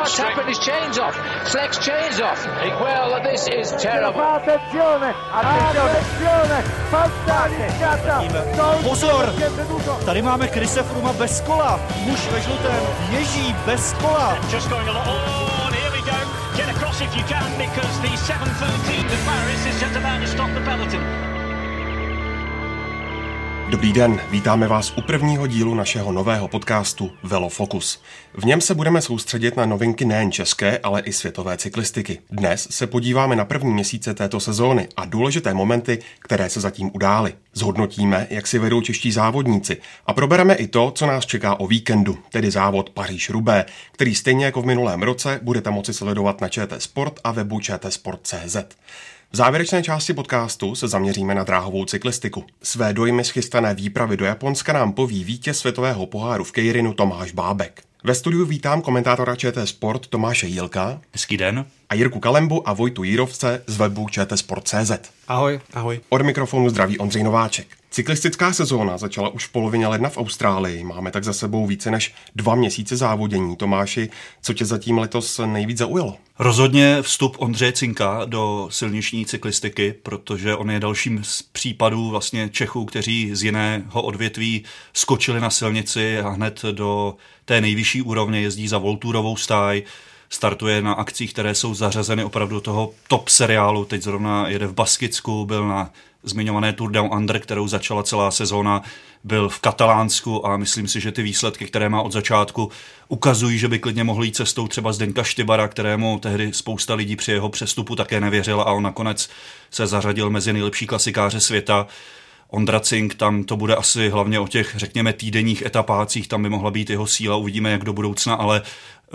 what's happened? His chain's off. Flex chain's off. Well, this is terrible. Attenzione, attenzione, Pozor, tady máme Krise Fruma bez kola. Muž ve žlutém ježí bez kola. Just going along. Oh, here we go. Get across if you can because the 713 to Paris is just about to stop the peloton. Dobrý den, vítáme vás u prvního dílu našeho nového podcastu Velo Focus. V něm se budeme soustředit na novinky nejen české, ale i světové cyklistiky. Dnes se podíváme na první měsíce této sezóny a důležité momenty, které se zatím udály. Zhodnotíme, jak si vedou čeští závodníci a probereme i to, co nás čeká o víkendu, tedy závod Paříž-Rubé, který stejně jako v minulém roce budete moci sledovat na ČT Sport a webu čtsport.cz. V závěrečné části podcastu se zaměříme na dráhovou cyklistiku. Své dojmy z chystané výpravy do Japonska nám poví vítěz světového poháru v Kejrinu Tomáš Bábek. Ve studiu vítám komentátora ČT Sport Tomáše Jílka. Hezký den. A Jirku Kalembu a Vojtu Jírovce z webu čtsport.cz. Ahoj. Ahoj. Od mikrofonu zdraví Ondřej Nováček. Cyklistická sezóna začala už v polovině ledna v Austrálii. Máme tak za sebou více než dva měsíce závodění. Tomáši, co tě zatím letos nejvíc zaujalo? Rozhodně vstup Ondřeje Cinka do silniční cyklistiky, protože on je dalším z případů vlastně Čechů, kteří z jiného odvětví skočili na silnici a hned do té nejvyšší úrovně jezdí za Volturovou stáj, startuje na akcích, které jsou zařazeny opravdu toho top seriálu. Teď zrovna jede v Baskicku, byl na zmiňované Tour Down Under, kterou začala celá sezóna, byl v Katalánsku a myslím si, že ty výsledky, které má od začátku, ukazují, že by klidně mohl jít cestou třeba Zdenka Štybara, kterému tehdy spousta lidí při jeho přestupu také nevěřila a on nakonec se zařadil mezi nejlepší klasikáře světa. Ondra Cink, tam to bude asi hlavně o těch, řekněme, týdenních etapácích, tam by mohla být jeho síla, uvidíme jak do budoucna, ale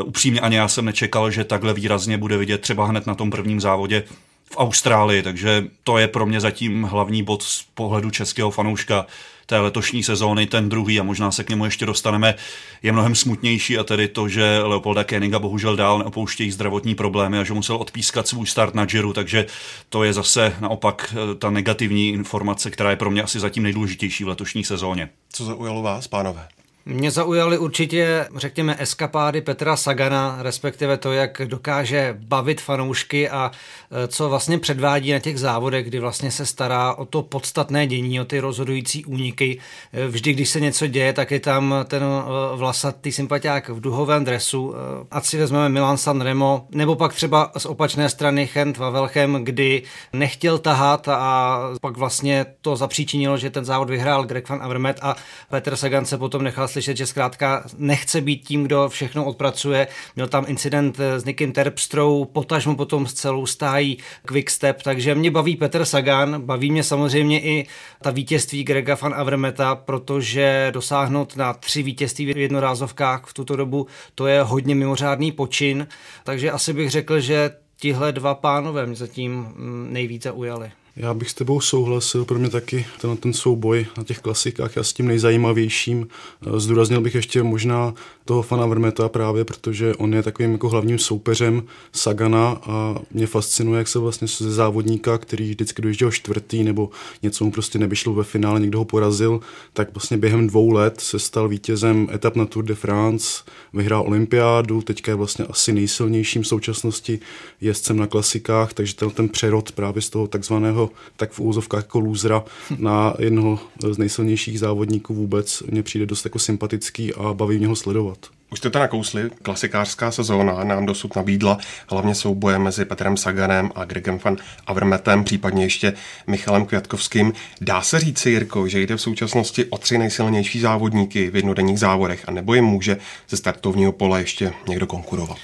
upřímně ani já jsem nečekal, že takhle výrazně bude vidět třeba hned na tom prvním závodě v Austrálii, takže to je pro mě zatím hlavní bod z pohledu českého fanouška té letošní sezóny, ten druhý a možná se k němu ještě dostaneme, je mnohem smutnější a tedy to, že Leopolda Koeniga bohužel dál neopouštějí zdravotní problémy a že musel odpískat svůj start na Giro, takže to je zase naopak eh, ta negativní informace, která je pro mě asi zatím nejdůležitější v letošní sezóně. Co zaujalo vás, pánové? Mě zaujaly určitě, řekněme, eskapády Petra Sagana, respektive to, jak dokáže bavit fanoušky a e, co vlastně předvádí na těch závodech, kdy vlastně se stará o to podstatné dění, o ty rozhodující úniky. E, vždy, když se něco děje, tak je tam ten e, vlasatý sympatiák v duhovém dresu. Ať si vezmeme Milan Sanremo, nebo pak třeba z opačné strany Chent Vavelchem, kdy nechtěl tahat a pak vlastně to zapříčinilo, že ten závod vyhrál Greg van Avermaet a Petr Sagan se potom nechal slyšet, že zkrátka nechce být tím, kdo všechno odpracuje. Měl tam incident s Nikem Terpstrou, potažmo potom s celou stájí Quickstep, takže mě baví Petr Sagan, baví mě samozřejmě i ta vítězství Grega van Avermeta, protože dosáhnout na tři vítězství v jednorázovkách v tuto dobu, to je hodně mimořádný počin, takže asi bych řekl, že tihle dva pánové mě zatím mm, nejvíce ujali. Já bych s tebou souhlasil, pro mě taky ten, ten souboj na těch klasikách je s tím nejzajímavějším. Eh, zdůraznil bych ještě možná toho fana Vermeta právě, protože on je takovým jako hlavním soupeřem Sagana a mě fascinuje, jak se vlastně ze závodníka, který vždycky dojížděl čtvrtý nebo něco mu prostě nevyšlo ve finále, někdo ho porazil, tak vlastně během dvou let se stal vítězem etap na Tour de France, vyhrál olympiádu, teďka je vlastně asi nejsilnějším v současnosti jezdcem na klasikách, takže ten, ten přerod právě z toho takzvaného tak v úzovkách jako lůzra na jednoho z nejsilnějších závodníků vůbec mě přijde dost jako sympatický a baví mě ho sledovat. Už jste to nakousli, klasikářská sezóna nám dosud nabídla hlavně souboje mezi Petrem Saganem a Gregem van Avermetem, případně ještě Michalem Květkovským. Dá se říci, Jirko, že jde v současnosti o tři nejsilnější závodníky v jednodenních závodech a nebo jim může ze startovního pole ještě někdo konkurovat?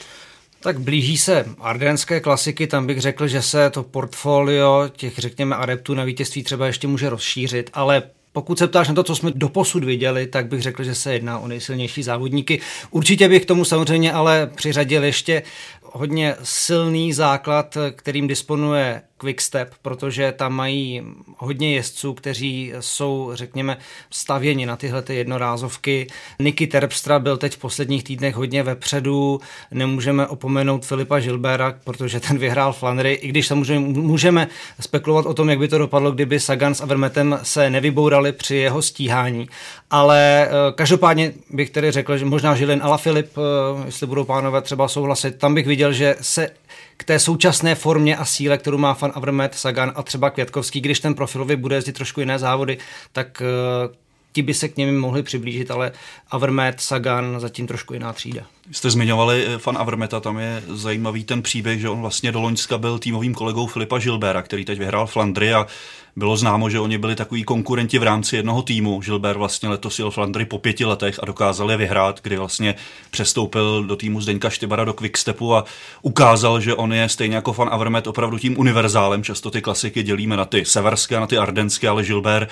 Tak blíží se ardenské klasiky, tam bych řekl, že se to portfolio těch, řekněme, adeptů na vítězství třeba ještě může rozšířit, ale pokud se ptáš na to, co jsme doposud viděli, tak bych řekl, že se jedná o nejsilnější závodníky. Určitě bych k tomu samozřejmě ale přiřadil ještě hodně silný základ, kterým disponuje Quickstep, protože tam mají hodně jezdců, kteří jsou, řekněme, stavěni na tyhle ty jednorázovky. Niky Terpstra byl teď v posledních týdnech hodně vepředu, nemůžeme opomenout Filipa Žilbera, protože ten vyhrál Flandry, i když samozřejmě můžeme spekulovat o tom, jak by to dopadlo, kdyby Sagan s Avermetem se nevybourali při jeho stíhání. Ale eh, každopádně bych tedy řekl, že možná Žilin Ala Filip, eh, jestli budou pánové třeba souhlasit, tam bych viděl, že se k té současné formě a síle, kterou má fan Avermet, Sagan a třeba Květkovský, když ten profilový bude jezdit trošku jiné závody, tak eh, ti by se k něm mohli přiblížit, ale Avermet, Sagan, zatím trošku jiná třída. Jste zmiňovali eh, fan Avermeta, tam je zajímavý ten příběh, že on vlastně do Loňska byl týmovým kolegou Filipa Žilbera, který teď vyhrál Flandry a bylo známo, že oni byli takový konkurenti v rámci jednoho týmu. Gilbert vlastně letos jel Flandry po pěti letech a dokázal je vyhrát, kdy vlastně přestoupil do týmu Zdeňka Štybara do Quickstepu a ukázal, že on je stejně jako fan Avermet opravdu tím univerzálem. Často ty klasiky dělíme na ty severské na ty ardenské, ale Gilbert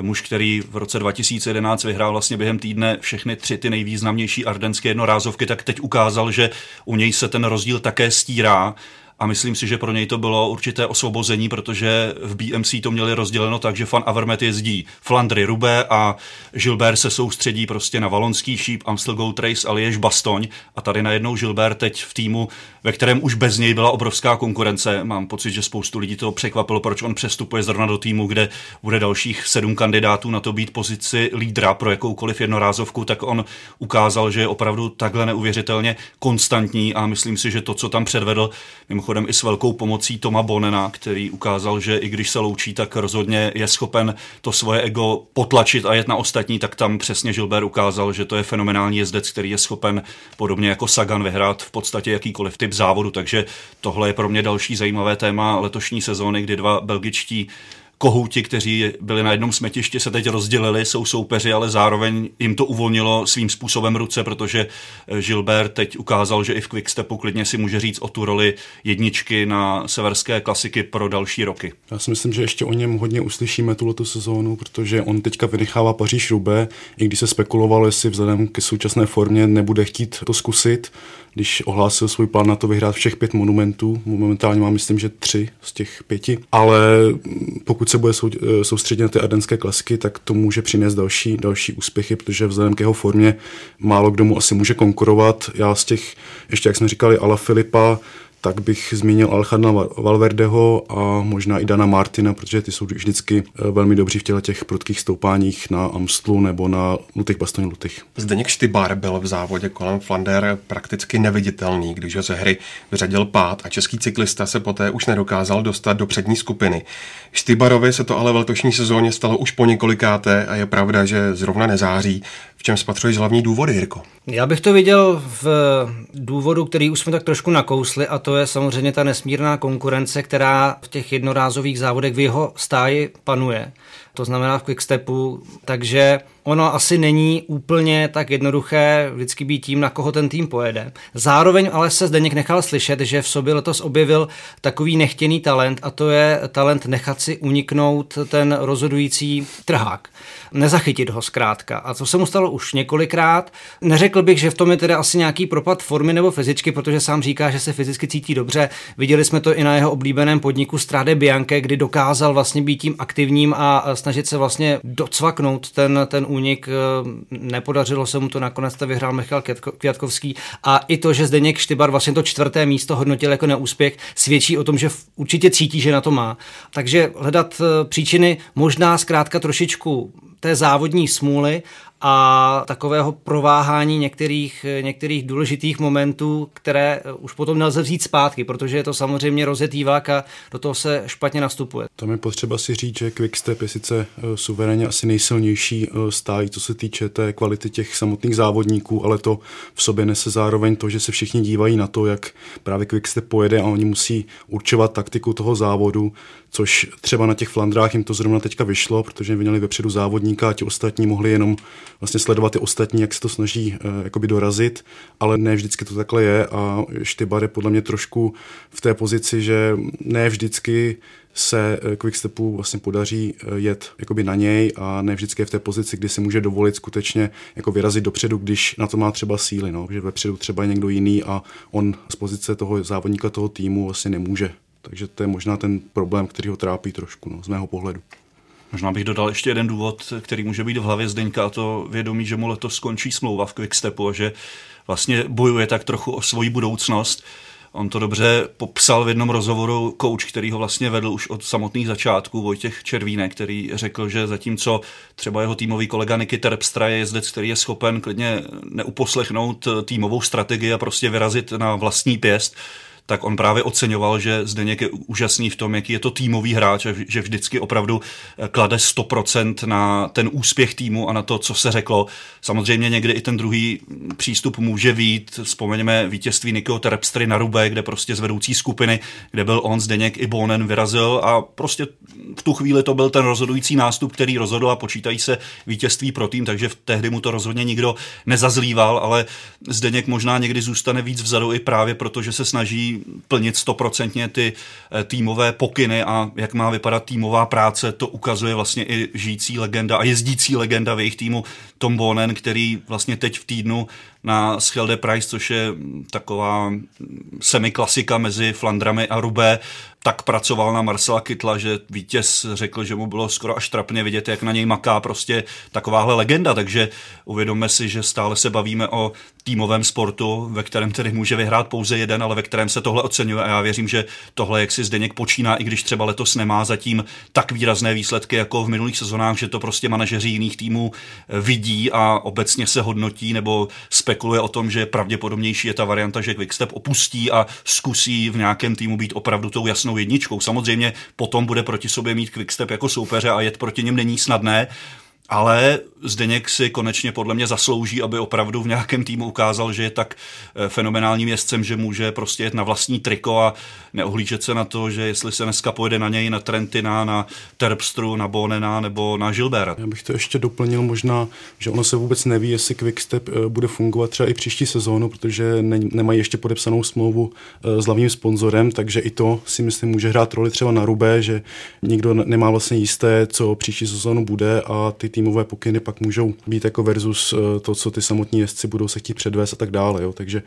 muž, který v roce 2011 vyhrál vlastně během týdne všechny tři ty nejvýznamnější ardenské jednorázovky, tak teď ukázal, že u něj se ten rozdíl také stírá a myslím si, že pro něj to bylo určité osvobození, protože v BMC to měli rozděleno tak, že Fan Avermet jezdí Flandry Rubé a Gilbert se soustředí prostě na valonský šíp, Amstel Gold Race a Liež Bastoň a tady najednou Gilbert teď v týmu, ve kterém už bez něj byla obrovská konkurence. Mám pocit, že spoustu lidí to překvapilo, proč on přestupuje zrovna do týmu, kde bude dalších sedm kandidátů na to být pozici lídra pro jakoukoliv jednorázovku, tak on ukázal, že je opravdu takhle neuvěřitelně konstantní a myslím si, že to, co tam předvedl, mimochodem mimochodem i s velkou pomocí Toma Bonena, který ukázal, že i když se loučí, tak rozhodně je schopen to svoje ego potlačit a jet na ostatní, tak tam přesně Gilbert ukázal, že to je fenomenální jezdec, který je schopen podobně jako Sagan vyhrát v podstatě jakýkoliv typ závodu, takže tohle je pro mě další zajímavé téma letošní sezóny, kdy dva belgičtí kohouti, kteří byli na jednom smetišti, se teď rozdělili, jsou soupeři, ale zároveň jim to uvolnilo svým způsobem ruce, protože eh, Gilbert teď ukázal, že i v Quickstepu klidně si může říct o tu roli jedničky na severské klasiky pro další roky. Já si myslím, že ještě o něm hodně uslyšíme tuto sezónu, protože on teďka vynechává Paříž Rubé, i když se spekulovalo, jestli vzhledem k současné formě nebude chtít to zkusit, když ohlásil svůj plán na to vyhrát všech pět monumentů. Momentálně mám, myslím, že tři z těch pěti. Ale pokud se bude eh, soustředit na ty ardenské klasiky, tak to může přinést další, další úspěchy, protože vzhledem k jeho formě málo kdo mu asi může konkurovat. Já z těch, ještě jak jsme říkali, Ala Filipa, tak bych zmínil Alejandra Valverdeho a možná i Dana Martina, protože ty jsou vždycky eh, velmi dobří v těle těch prudkých stoupáních na Amstlu nebo na Lutych Bastoně Lutych. Zdeněk Štybar byl v závodě kolem Flander prakticky neviditelný, když ho ze hry vyřadil pád a český cyklista se poté už nedokázal dostat do přední skupiny. Štybarovi se to ale v letošní sezóně stalo už po několikáté a je pravda, že zrovna nezáří. V čem spatřuješ hlavní důvody, Jirko? Já bych to viděl v důvodu, který už jsme tak trošku nakousli, a to je samozřejmě ta nesmírná konkurence, která v těch jednorázových závodech v jeho stáji panuje. To znamená v quickstepu, takže ono asi není úplně tak jednoduché vždycky být tím, na koho ten tým pojede. Zároveň ale se Zdeněk nechal slyšet, že v sobě letos objevil takový nechtěný talent a to je talent nechat si uniknout ten rozhodující trhák nezachytit ho zkrátka. A to se mu stalo už několikrát. Neřekl bych, že v tom je tedy asi nějaký propad formy nebo fyzičky, protože sám říká, že se fyzicky cítí dobře. Viděli jsme to i na jeho oblíbeném podniku Strade Bianche, kdy dokázal vlastně být tím aktivním a snažit se vlastně docvaknout ten, ten únik. Nepodařilo se mu to, nakonec to vyhrál Michal Květkovský. A i to, že Zdeněk Štybar vlastně to čtvrté místo hodnotil jako neúspěch, svědčí o tom, že určitě cítí, že na to má. Takže hledat eh, příčiny možná zkrátka trošičku té závodní smůly a takového prováhání některých, některých důležitých momentů, které už potom nelze vzít zpátky, protože je to samozřejmě rozjetý vlak a do toho se špatně nastupuje. Tam je potřeba si říct, že Quickstep je sice eh, suverénně asi nejsilnější eh, stáj, co se týče té kvality těch samotných závodníků, ale to v sobě nese zároveň to, že se všichni dívají na to, jak právě Quickstep pojede a oni musí určovat taktiku toho závodu, což třeba na těch Flandrách jim to zrovna teďka vyšlo, protože měli vepředu závodníka a ti ostatní mohli jenom vlastně sledovat ty ostatní, jak se to snaží uh, jakoby dorazit, ale ne vždycky to takhle je a Štybar je podle mě trošku v té pozici, že ne vždycky se eh, Quickstepu vlastně podaří eh, jet jakoby na něj a ne vždycky je v té pozici, kdy si může dovolit skutečně jako vyrazit dopředu, když na to má třeba síly, no, že vepředu třeba je někdo jiný a on z pozice toho závodníka toho týmu vlastně nemůže Takže to je možná ten problém, který ho trápí trošku, no, z mého pohledu. Možná bych dodal ještě jeden důvod, který může být v hlavě Zdeňka, a to vědomí, že mu letos skončí smlouva v Quickstepu a že vlastně bojuje tak trochu o svoji budoucnost. On to dobře popsal v jednom rozhovoru kouč, který ho vlastně vedl už od samotných začátků, Vojtěch Červínek, který řekl, že zatímco třeba jeho týmový kolega Niky Terpstra je jezdec, který je schopen klidně neuposlechnout týmovou strategii a prostě vyrazit na vlastní pěst, tak on právě oceňoval, že Zdeněk je úžasný v tom, jaký je to týmový hráč, že vždycky opravdu eh, klade 100% na ten úspěch týmu a na to, co se řeklo. Samozřejmě někdy i ten druhý přístup může být, vzpomeňme vítězství Nikio Terpstry na Rube, kde prostě z vedoucí skupiny, kde byl on, Zdeněk i Bonen vyrazil a prostě v tu chvíli to byl ten rozhodující nástup, který rozhodl a počítají se vítězství pro tým, takže v tehdy mu to rozhodně nikdo nezazlíval, ale Zdeněk možná někdy zůstane víc vzadu i právě proto, že se snaží plnit stoprocentně ty eh, týmové pokyny a jak má vypadat týmová práce, to ukazuje vlastně i žijící legenda a jezdící legenda v jejich týmu Tom Bonen, který vlastně teď v týdnu na Schelde Price, což je taková semiklasika mezi Flandrami a Rubé, tak pracoval na Marcela Kytla, že vítěz řekl, že mu bylo skoro až trapně vidět, jak na něj maká prostě takováhle legenda, takže uvědomme si, že stále se bavíme o týmovém sportu, ve kterém tedy může vyhrát pouze jeden, ale ve kterém se tohle oceňuje. A já věřím, že tohle, jak si Zdeněk počíná, i když třeba letos nemá zatím tak výrazné výsledky jako v minulých sezonách, že to prostě manažeři jiných týmů vidí a obecně se hodnotí nebo spekuluje o tom, že pravděpodobnější je ta varianta, že Quickstep opustí a zkusí v nějakém týmu být opravdu tou jasnou jedničkou. Samozřejmě potom bude proti sobě mít Quickstep jako soupeře a jet proti něm není snadné, ale Zdeněk si konečně podle mě zaslouží, aby opravdu v nějakém týmu ukázal, že je tak eh, fenomenálním jezdcem, že může prostě jet na vlastní triko a neohlížet se na to, že jestli se dneska pojede na něj, na Trentina, na Terpstru, na Bonena nebo na Gilbert. Já bych to ještě doplnil možná, že ono se vůbec neví, jestli Quickstep eh, bude fungovat třeba i příští sezónu, protože ne, nemají ještě podepsanou smlouvu eh, s hlavním sponzorem, takže i to si myslím může hrát roli třeba na Rubé, že nikdo nemá vlastně jisté, co příští sezónu bude a ty týmové pokyny pak můžou být jako versus eh, to, co ty samotní jezdci budou se chtít předvést a tak dále. Jo. Takže,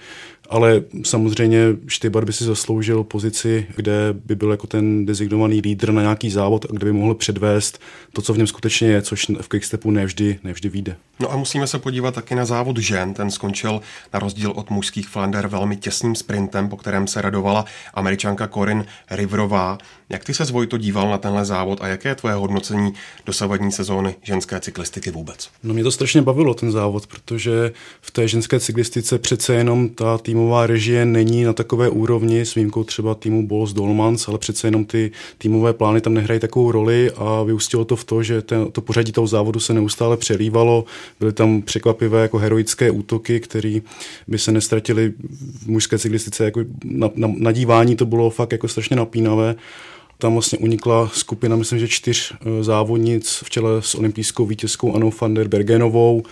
ale samozřejmě Štybar by si zasloužil pozici, kde by byl jako ten designovaný lídr na nějaký závod a kde by mohl předvést to, co v něm skutečně je, což v Quickstepu nevždy, nevždy vyjde. No a musíme se podívat taky na závod žen. Ten skončil na rozdíl od mužských Flander velmi těsným sprintem, po kterém se radovala američanka Corin Riverová. Jak ty se Vojto díval na tenhle závod a jaké je tvoje hodnocení dosavadní sezóny ženské cyklistiky vůbec? No mě to strašně bavilo ten závod, protože v té ženské cyklistice přece jenom ta týmová režie není na takové úrovni, s výjimkou třeba týmu Bols Dolmans, ale přece jenom ty týmové plány tam nehrají takovou roli a vyústilo to v to, že ten, to pořadí toho závodu se neustále přelívalo, byly tam překvapivé jako heroické útoky, které by se nestratily v mužské cyklistice. Jako na, na, na dívání to bylo fakt jako strašně napínavé tam vlastně unikla skupina, myslím, že čtyř eh, závodnic v čele s olympijskou vítězkou Anou van der Bergenovou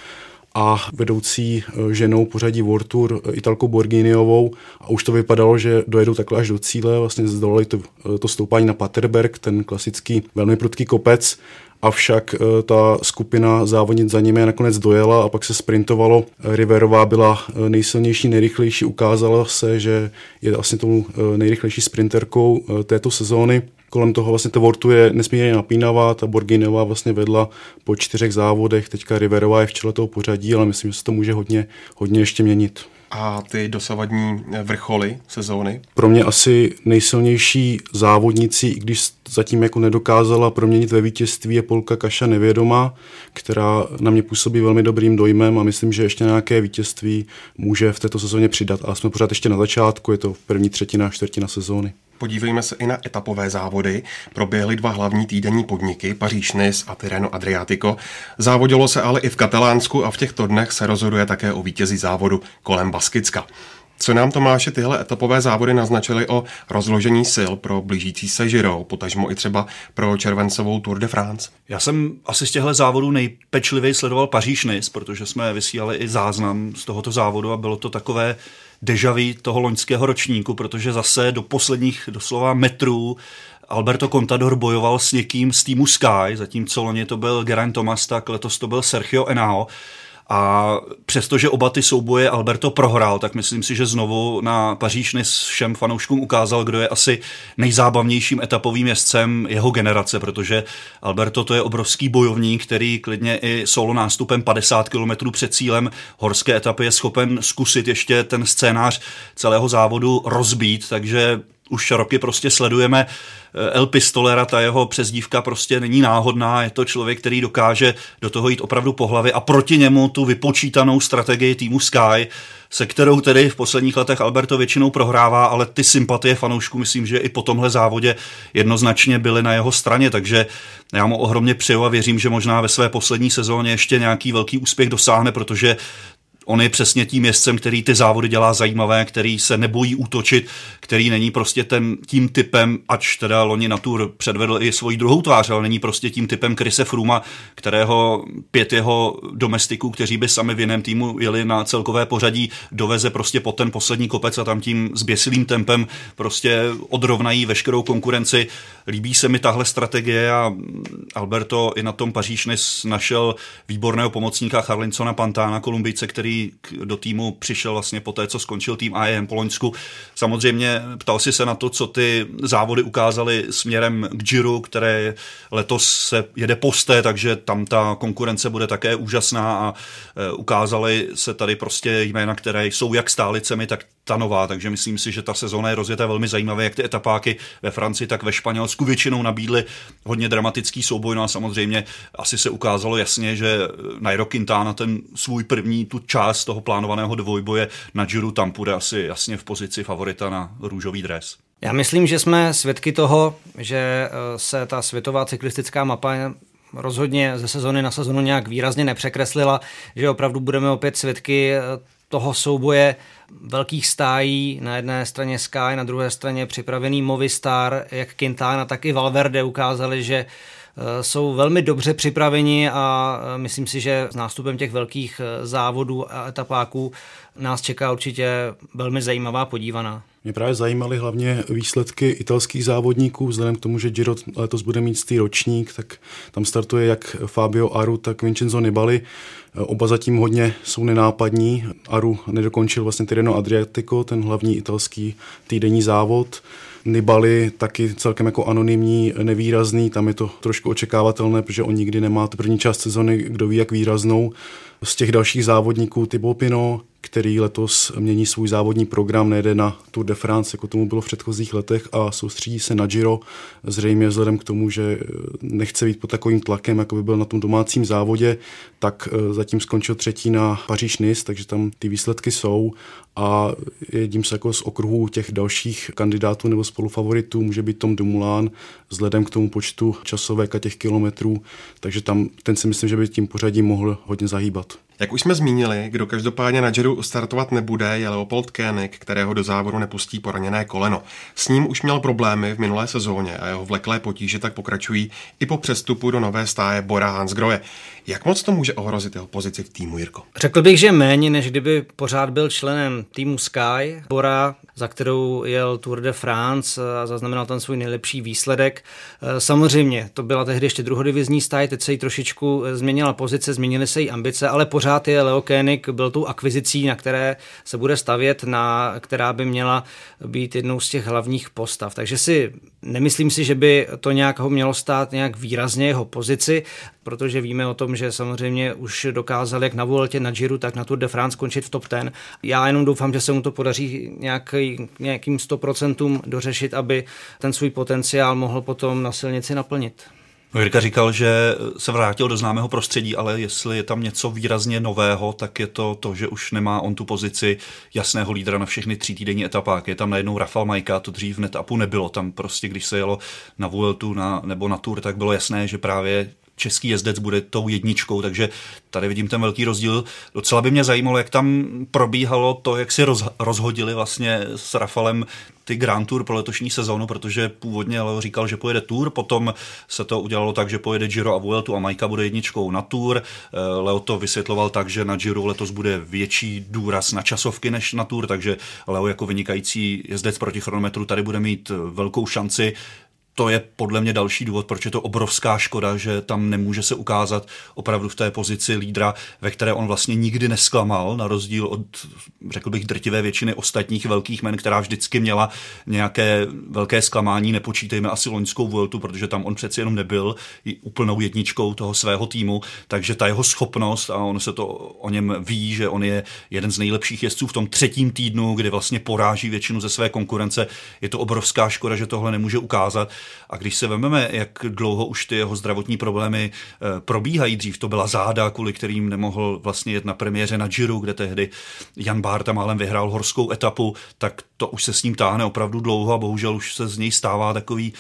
a vedoucí eh, ženou pořadí World Tour eh, Italkou Borginiovou. A už to vypadalo, že dojedou takhle až do cíle, vlastně zdolali to, to stoupání na Paterberg, ten klasický velmi prudký kopec. Avšak ta skupina závodnic za nimi nakonec dojela a pak se sprintovalo. Riverová byla nejsilnější, nejrychlejší, ukázala se, že je vlastně tou nejrychlejší sprinterkou této sezóny kolem toho vlastně ta Vortu je nesmírně napínavá, ta Borginová vlastně vedla po čtyřech závodech, teďka Riverová je v čele toho pořadí, ale myslím, že se to může hodně, hodně ještě měnit. A ty dosavadní vrcholy sezóny? Pro mě asi nejsilnější závodnicí, i když zatím jako nedokázala proměnit ve vítězství, je Polka Kaša Nevědomá, která na mě působí velmi dobrým dojmem a myslím, že ještě nějaké vítězství může v této sezóně přidat. A jsme pořád ještě na začátku, je to první třetina, čtvrtina sezóny. Podívejme se i na etapové závody. Proběhly dva hlavní týdenní podniky, Paříž Nice a Tireno Adriatico. Závodilo se ale i v Katalánsku a v těchto dnech se rozhoduje také o vítězi závodu kolem Baskicka. Co nám Tomáše tyhle etapové závody naznačily o rozložení sil pro blížící se Giro, potažmo i třeba pro červencovou Tour de France? Já jsem asi z těchto závodů nejpečlivěji sledoval paříž nice protože jsme vysílali i záznam z tohoto závodu a bylo to takové dejaví toho loňského ročníku, protože zase do posledních doslova metrů Alberto Contador bojoval s někým z týmu Sky, zatímco loni to byl Geraint Thomas, tak letos to byl Sergio Enao A přestože oba ty souboje Alberto prohrál, tak myslím si, že znovu na Paříž všem fanouškům ukázal, kdo je asi nejzábavnějším etapovým jezdcem jeho generace, protože Alberto to je obrovský bojovník, který klidně i solo nástupem 50 km před cílem horské etapy je schopen zkusit ještě ten scénář celého závodu rozbít, takže už roky prostě sledujeme. El Pistolera, ta jeho přezdívka prostě není náhodná, je to člověk, který dokáže do toho jít opravdu po hlavě a proti němu tu vypočítanou strategii týmu Sky, se kterou tedy v posledních letech Alberto většinou prohrává, ale ty sympatie fanoušků myslím, že i po tomhle závodě jednoznačně byly na jeho straně, takže já mu ohromně přeju a věřím, že možná ve své poslední sezóně ještě nějaký velký úspěch dosáhne, protože On je přesně tím jezdcem, který ty závody dělá zajímavé, který se nebojí útočit, který není prostě ten, tím typem, ač teda loni na Tour předvedl i svoji druhou tvář, ale není prostě tím typem Krise Fruma, kterého pět jeho domestiků, kteří by sami v jiném týmu jeli na celkové pořadí, doveze prostě po ten poslední kopec a tam tím zběsilým tempem prostě odrovnají veškerou konkurenci. Líbí se mi tahle strategie a Alberto i na tom Paříž našel výborného pomocníka Charlinsona Pantána, Kolumbijce, který do týmu přišel vlastně po té, co skončil tým AEM po Loňsku. Samozřejmě ptal si se na to, co ty závody ukázaly směrem k Giro, které letos se jede posté, takže tam ta konkurence bude také úžasná a e, ukázaly se tady prostě jména, které jsou jak stálicemi, tak ta nová, takže myslím si, že ta sezóna je rozjetá velmi zajímavé, jak ty etapáky ve Francii, tak ve Španělsku většinou nabídly hodně dramatický souboj, no a samozřejmě asi se ukázalo jasně, že Nairo Quintana ten svůj první tu část toho plánovaného dvojboje na Giro tam půjde asi jasně v pozici favorita na růžový dres. Já myslím, že jsme svědky toho, že eh, se ta světová cyklistická mapa rozhodně ze sezony na sezonu nějak výrazně nepřekreslila, že opravdu budeme opět svědky eh, toho souboje velkých stájí, na jedné straně Sky, na druhé straně připravený Movistar, jak Quintana, tak i Valverde ukázali, že eh, jsou velmi dobře připraveni a eh, myslím si, že s nástupem těch velkých eh, závodů a etapáků nás čeká určitě velmi zajímavá podívaná. Mě právě zajímaly hlavně výsledky italských závodníků, vzhledem k tomu, že Giro letos bude mít stý ročník, tak tam startuje jak Fabio Aru, tak Vincenzo Nibali. Oba zatím hodně jsou nenápadní. Aru nedokončil vlastně Tireno Adriatico, ten hlavní italský týdenní závod. Nibali taky celkem jako anonymní, nevýrazný, tam je to trošku očekávatelné, protože on nikdy nemá tu první část sezony, kdo ví jak výraznou. Z těch dalších závodníků Thibaut Pinot, který letos mění svůj závodní program, nejde na Tour de France, jako tomu bylo v předchozích letech a soustředí se na Giro, zřejmě vzhledem k tomu, že nechce být pod takovým tlakem, jako by byl na tom domácím závodě, tak eh, zatím skončil třetí na Paříž-Nice, takže tam ty výsledky jsou a jedním se jako z okruhů těch dalších kandidátů nebo spolufavoritů může být Tom Dumoulin vzhledem k tomu počtu časovek a těch kilometrů, takže tam ten si myslím, že by tím pořadím mohl hodně zahýbat. Jak už jsme zmínili, kdo každopádně na Jeru startovat nebude, je Leopold Koenig, kterého do závodu nepustí poraněné koleno. S ním už měl problémy v minulé sezóně a jeho vleklé potíže tak pokračují i po přestupu do nové stáje Bora Hansgrohe. Jak moc to může ohrozit jeho pozici v týmu, Jirko? Řekl bych, že méně, než kdyby pořád byl členem týmu Sky. Bora, za kterou jel Tour de France a zaznamenal ten svůj nejlepší výsledek. E, samozřejmě, to byla tehdy ještě druhodivizní stáj, teď se jí trošičku změnila pozice, změnily se jí ambice, ale pořád je Leo Koenig byl tou akvizicí, na které se bude stavět, na která by měla být jednou z těch hlavních postav. Takže si nemyslím si, že by to nějak ho mělo stát nějak výrazně jeho pozici, protože víme o tom, že samozřejmě už dokázal jak na Vueltě, na Giro, tak na Tour de France končit v top 10. Já jenom doufám, že se mu to podaří nějaký, nějakým 100% dořešit, aby ten svůj potenciál mohl potom na silnici naplnit. Jirka říkal, že se vrátil do známého prostředí, ale jestli je tam něco výrazně nového, tak je to to, že už nemá on tu pozici jasného lídra na všechny tří týdenní etapách. Je tam najednou Rafal Majka, to dřív v netapu nebylo. Tam prostě, když se jelo na Vueltu na, nebo na Tour, tak bylo jasné, že právě český jezdec bude tou jedničkou, takže tady vidím ten velký rozdíl. Docela by mě zajímalo, jak tam probíhalo to, jak si roz, rozhodili vlastně s Rafalem ty Grand Tour pro letošní sezónu, protože původně Leo říkal, že pojede Tour, potom se to udělalo tak, že pojede Giro a Vueltu a Majka bude jedničkou na Tour. Eh, Leo to vysvětloval tak, že na Giro letos bude větší důraz na časovky než na Tour, takže Leo jako vynikající jezdec proti chronometru tady bude mít velkou šanci to je podle mě další důvod, proč je to obrovská škoda, že tam nemůže se ukázat opravdu v té pozici lídra, ve které on vlastně nikdy nesklamal, na rozdíl od, řekl bych, drtivé většiny ostatních velkých men, která vždycky měla nějaké velké zklamání. Nepočítejme asi loňskou Vueltu, protože tam on přeci jenom nebyl úplnou jedničkou toho svého týmu, takže ta jeho schopnost, a on se to o něm ví, že on je jeden z nejlepších jezdců v tom třetím týdnu, kdy vlastně poráží většinu ze své konkurence, je to obrovská škoda, že tohle nemůže ukázat. A když se vezmeme, jak dlouho už ty jeho zdravotní problémy eh, probíhají, dřív to byla záda, kvůli kterým nemohl vlastně jet na premiéře na Giro, kde tehdy Jan Bárta málem vyhrál horskou etapu, tak to už se s ním táhne opravdu dlouho a bohužel už se z něj stává takový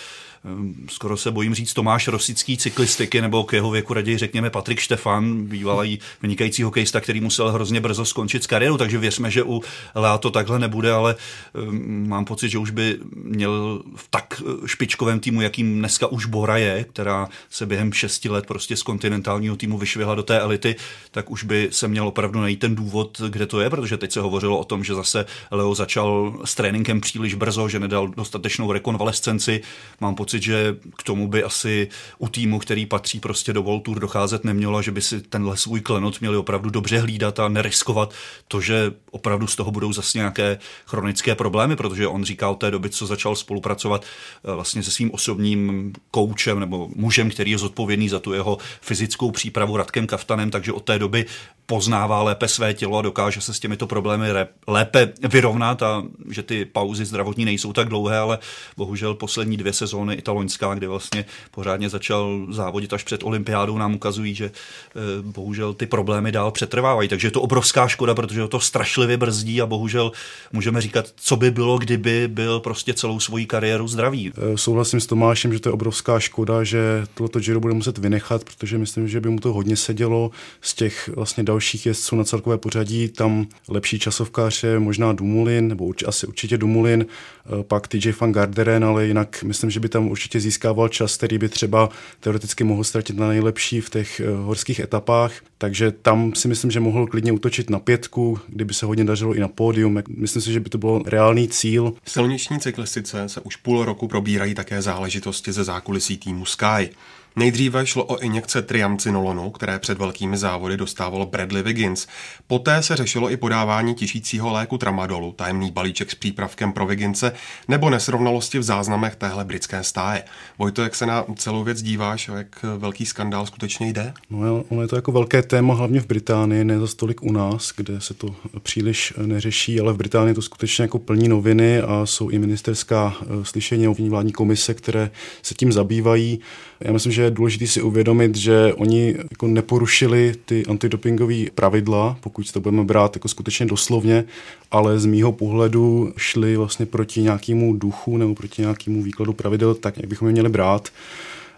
skoro se bojím říct Tomáš Rosický cyklistiky, nebo k jeho věku raději řekněme Patrik Štefan, bývalý vynikající hokejista, který musel hrozně brzo skončit s kariérou, takže věřme, že u Lea to takhle nebude, ale ehm, mám pocit, že už by měl v tak eh, špičkovém týmu, jakým dneska už Bora je, která se během šesti let prostě z kontinentálního týmu vyšvihla do té elity, tak už by se měl opravdu najít ten důvod, kde to je, protože teď se hovořilo o tom, že zase Leo začal s tréninkem příliš brzo, že nedal dostatečnou rekonvalescenci. Mám pocit, pocit, že k tomu by asi u týmu, který patří prostě do Voltur, docházet nemělo, že by si tenhle svůj klenot měli opravdu dobře hlídat a neriskovat to, že opravdu z toho budou zase nějaké chronické problémy, protože on říká od té doby, co začal spolupracovat eh, vlastně se svým osobním koučem nebo mužem, který je zodpovědný za tu jeho fyzickou přípravu Radkem Kaftanem, takže od té doby poznává lépe své tělo a dokáže se s těmito problémy lépe vyrovnat a že ty pauzy zdravotní nejsou tak dlouhé, ale bohužel poslední dvě sezóny, i ta loňská, kde vlastně pořádně začal závodit až před olympiádou, nám ukazují, že eh, bohužel ty problémy dál přetrvávají. Takže je to obrovská škoda, protože to strašlivě brzdí a bohužel můžeme říkat, co by bylo, kdyby byl prostě celou svoji kariéru zdravý. Eh, souhlasím s Tomášem, že to je obrovská škoda, že tohoto Giro bude muset vynechat, protože myslím, že by mu to hodně sedělo z těch vlastně dalších dalších jezdců na celkové pořadí. Tam lepší časovkář je možná Dumulin, nebo urč, asi určitě Dumulin, eh, pak TJ van Garderen, ale jinak myslím, že by tam určitě získával čas, který by třeba teoreticky mohl ztratit na nejlepší v těch eh, horských etapách. Takže tam si myslím, že mohl klidně utočit na pětku, kdyby se hodně dařilo i na pódium. Myslím si, že by to byl reálný cíl. V silniční cyklistice se už půl roku probírají také záležitosti ze zákulisí týmu Sky. Nejdříve šlo o injekce triamcinolonu, které před velkými závody dostávalo Bradley Wiggins. Poté se řešilo i podávání tišícího léku tramadolu, tajemný balíček s přípravkem pro Wigginse, nebo nesrovnalosti v záznamech téhle britské stáje. Vojto, jak se na celou věc díváš, jak velký skandál skutečně jde? No, ono je to jako velké téma, hlavně v Británii, ne za stolik u nás, kde se to příliš neřeší, ale v Británii to skutečně jako plní noviny a jsou i ministerská eh, slyšení vládní komise, které se tím zabývají. Já myslím, že je důležité si uvědomit, že oni jako neporušili ty antidopingové pravidla, pokud to budeme brát jako skutečně doslovně, ale z mýho pohledu šli vlastně proti nějakému duchu nebo proti nějakému výkladu pravidel, tak jak bychom je měli brát.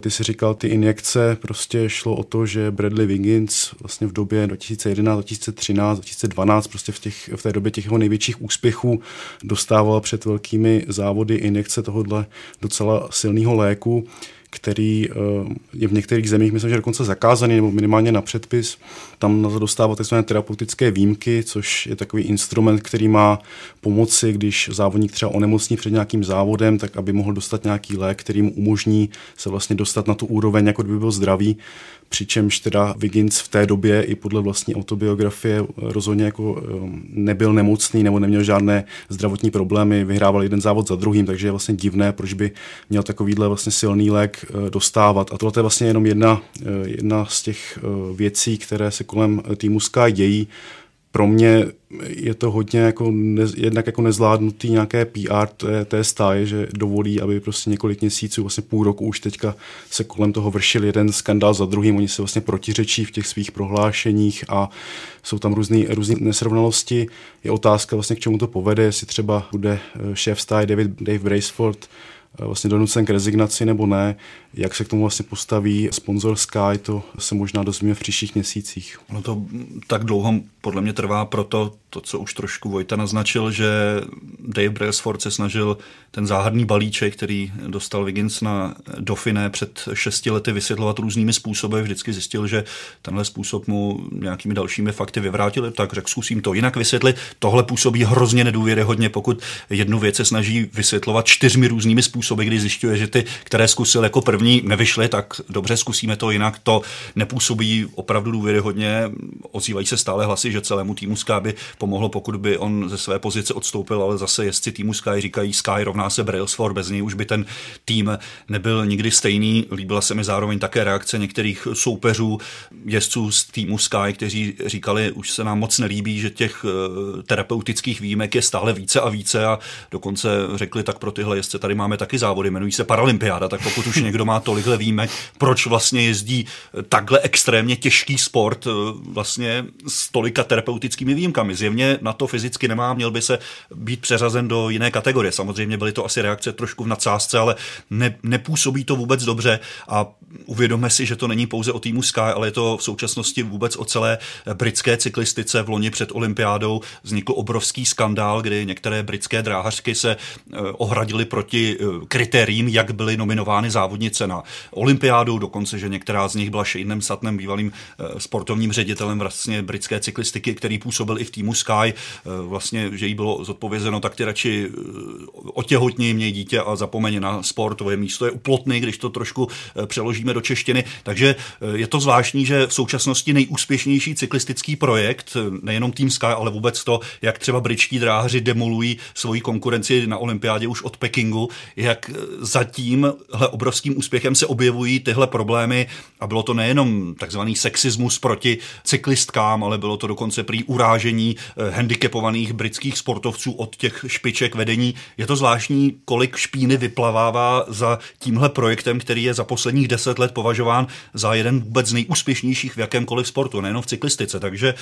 Ty si říkal, ty injekce, prostě šlo o to, že Bradley Wiggins vlastně v době 2011, 2013, 2012, prostě v, těch, v té době těch jeho největších úspěchů dostával před velkými závody injekce tohohle docela silného léku který eh, je v některých zemích, myslím, že dokonce zakázaný nebo minimálně na předpis. Tam na to dostává tzv. terapeutické výjimky, což je takový instrument, který má pomoci, když závodník třeba onemocní před nějakým závodem, tak aby mohl dostat nějaký lék, který mu umožní se vlastně dostat na tu úroveň, jako kdyby byl zdravý přičemž teda Wiggins v té době i podle vlastní autobiografie rozhodně jako um, nebyl nemocný nebo neměl žádné zdravotní problémy, vyhrával jeden závod za druhým, takže je vlastně divné, proč by měl takovýhle vlastně silný lék uh, dostávat. A tohle je vlastně jenom jedna, uh, jedna z těch uh, věcí, které se kolem týmu Sky dějí pro mě je to hodně jako ne, jednak jako nezvládnutý nějaké PR té, té stáje, že dovolí, aby prostě několik měsíců, vlastně půl roku už teďka se kolem toho vršil jeden skandál za druhým, oni se vlastně protiřečí v těch svých prohlášeních a jsou tam různé nesrovnalosti. Je otázka vlastně, k čemu to povede, jestli třeba bude eh, šéf stáje David, Dave Braceford Eh, vlastně donucen k rezignaci nebo ne. Jak se k tomu vlastně postaví sponzor Sky, to se možná dozvíme v příštích měsících. No to tak dlouho podle mě trvá proto, to, co už trošku Vojta naznačil, že Dave Brailsford se snažil ten záhadný balíček, který dostal Wiggins na Dauphiné před šesti lety vysvětlovat různými způsoby. Vždycky zjistil, že tenhle způsob mu nějakými dalšími fakty vyvrátili, tak řekl, zkusím to jinak vysvětlit. Tohle působí hrozně nedůvěryhodně, pokud jednu věc se snaží vysvětlovat čtyřmi různými způsoby způsoby, kdy zjišťuje, že ty, které zkusil jako první, nevyšly, tak dobře, zkusíme to jinak. To nepůsobí opravdu důvěryhodně. Ozývají se stále hlasy, že celému týmu Sky by pomohlo, pokud by on ze své pozice odstoupil, ale zase jezdci týmu Sky říkají, Sky rovná se Brailsford, bez něj už by ten tým nebyl nikdy stejný. Líbila se mi zároveň také reakce některých soupeřů, jezdců z týmu Sky, kteří říkali, už se nám moc nelíbí, že těch eh, terapeutických výjimek je stále více a více. A dokonce řekli, tak pro tyhle jezdce tady máme taky závody, jmenují se Paralympiáda, tak pokud už někdo má tolikhle výjimek, proč vlastně jezdí takhle extrémně těžký sport eh, vlastně s tolika terapeutickými výjimkami. Zjevně na to fyzicky nemá, měl by se být přeřazen do jiné kategorie. Samozřejmě byly to asi reakce trošku v nadsázce, ale ne, nepůsobí to vůbec dobře a uvědomme si, že to není pouze o týmu Sky, ale je to v současnosti vůbec o celé britské cyklistice. V loni před olympiádou vznikl obrovský skandál, kdy některé britské dráhařky se eh, ohradily proti eh, kritériím, jak byly nominovány závodnice na olympiádu, dokonce, že některá z nich byla Shaneem Satnem, bývalým eh, sportovním ředitelem vlastně britské cyklistiky, který působil i v týmu Sky, vlastně, že jí bylo zodpovězeno, tak ty radši otěhotní, měj dítě a zapomeň na sport, tvoje místo je uplotný, když to trošku přeložíme do češtiny. Takže je to zvláštní, že v současnosti nejúspěšnější cyklistický projekt, nejenom Team Sky, ale vůbec to, jak třeba britští dráhaři demolují svoji konkurenci na olympiádě už od Pekingu, jak za tímhle obrovským úspěchem se objevují tyhle problémy. A bylo to nejenom takzvaný sexismus proti cyklistkám, ale bylo to dokonce prý urážení eh, handicapovaných britských sportovců od těch špiček vedení. Je to zvláštní, kolik špíny vyplavává za tímhle projektem, který je za posledních deset let považován za jeden vůbec z nejúspěšnějších v jakémkoliv sportu, nejenom v cyklistice. Takže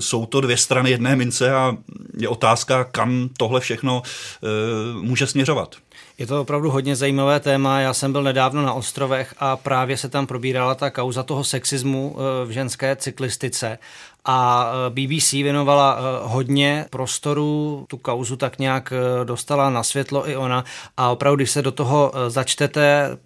jsou to dvě strany jedné mince a je otázka, kam tohle všechno e, může směřovat. Je to opravdu hodně zajímavé téma. Já jsem byl nedávno na ostrovech a právě se tam probírala ta kauza toho sexismu eh, v ženské cyklistice a e, BBC věnovala e, hodně prostoru, tu kauzu tak nějak e, dostala na světlo i ona. A opravdu, když se do toho začtete,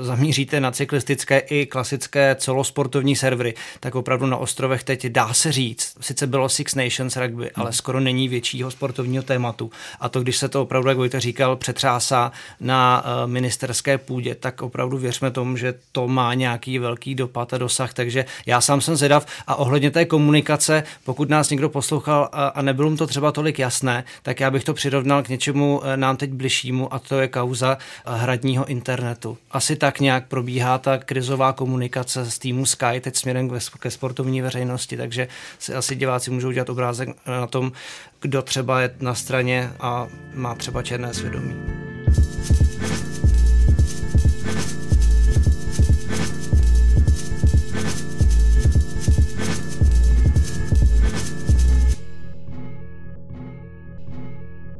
zamíříte na cyklistické i klasické celosportovní servery, tak opravdu na ostrovech teď dá se říct, sice bylo Six Nations rugby, ale hmm. skoro není většího sportovního tématu. A to, když se to opravdu, jak Vojta říkal, přetřásá na ministerské půdě, tak opravdu věřme tomu, že to má nějaký velký dopad a dosah, takže já sám jsem zvědav. A ohledně té komunikace komunikace, pokud nás někdo poslouchal a, a nebylo mu to třeba tolik jasné, tak já bych to přirovnal k něčemu eh, nám teď bližšímu a to je kauza eh, hradního internetu. Asi tak nějak probíhá ta krizová komunikace s týmu Sky teď směrem ke sportovní veřejnosti, takže si asi diváci můžou dělat obrázek na tom, kdo třeba je na straně a má třeba černé svědomí.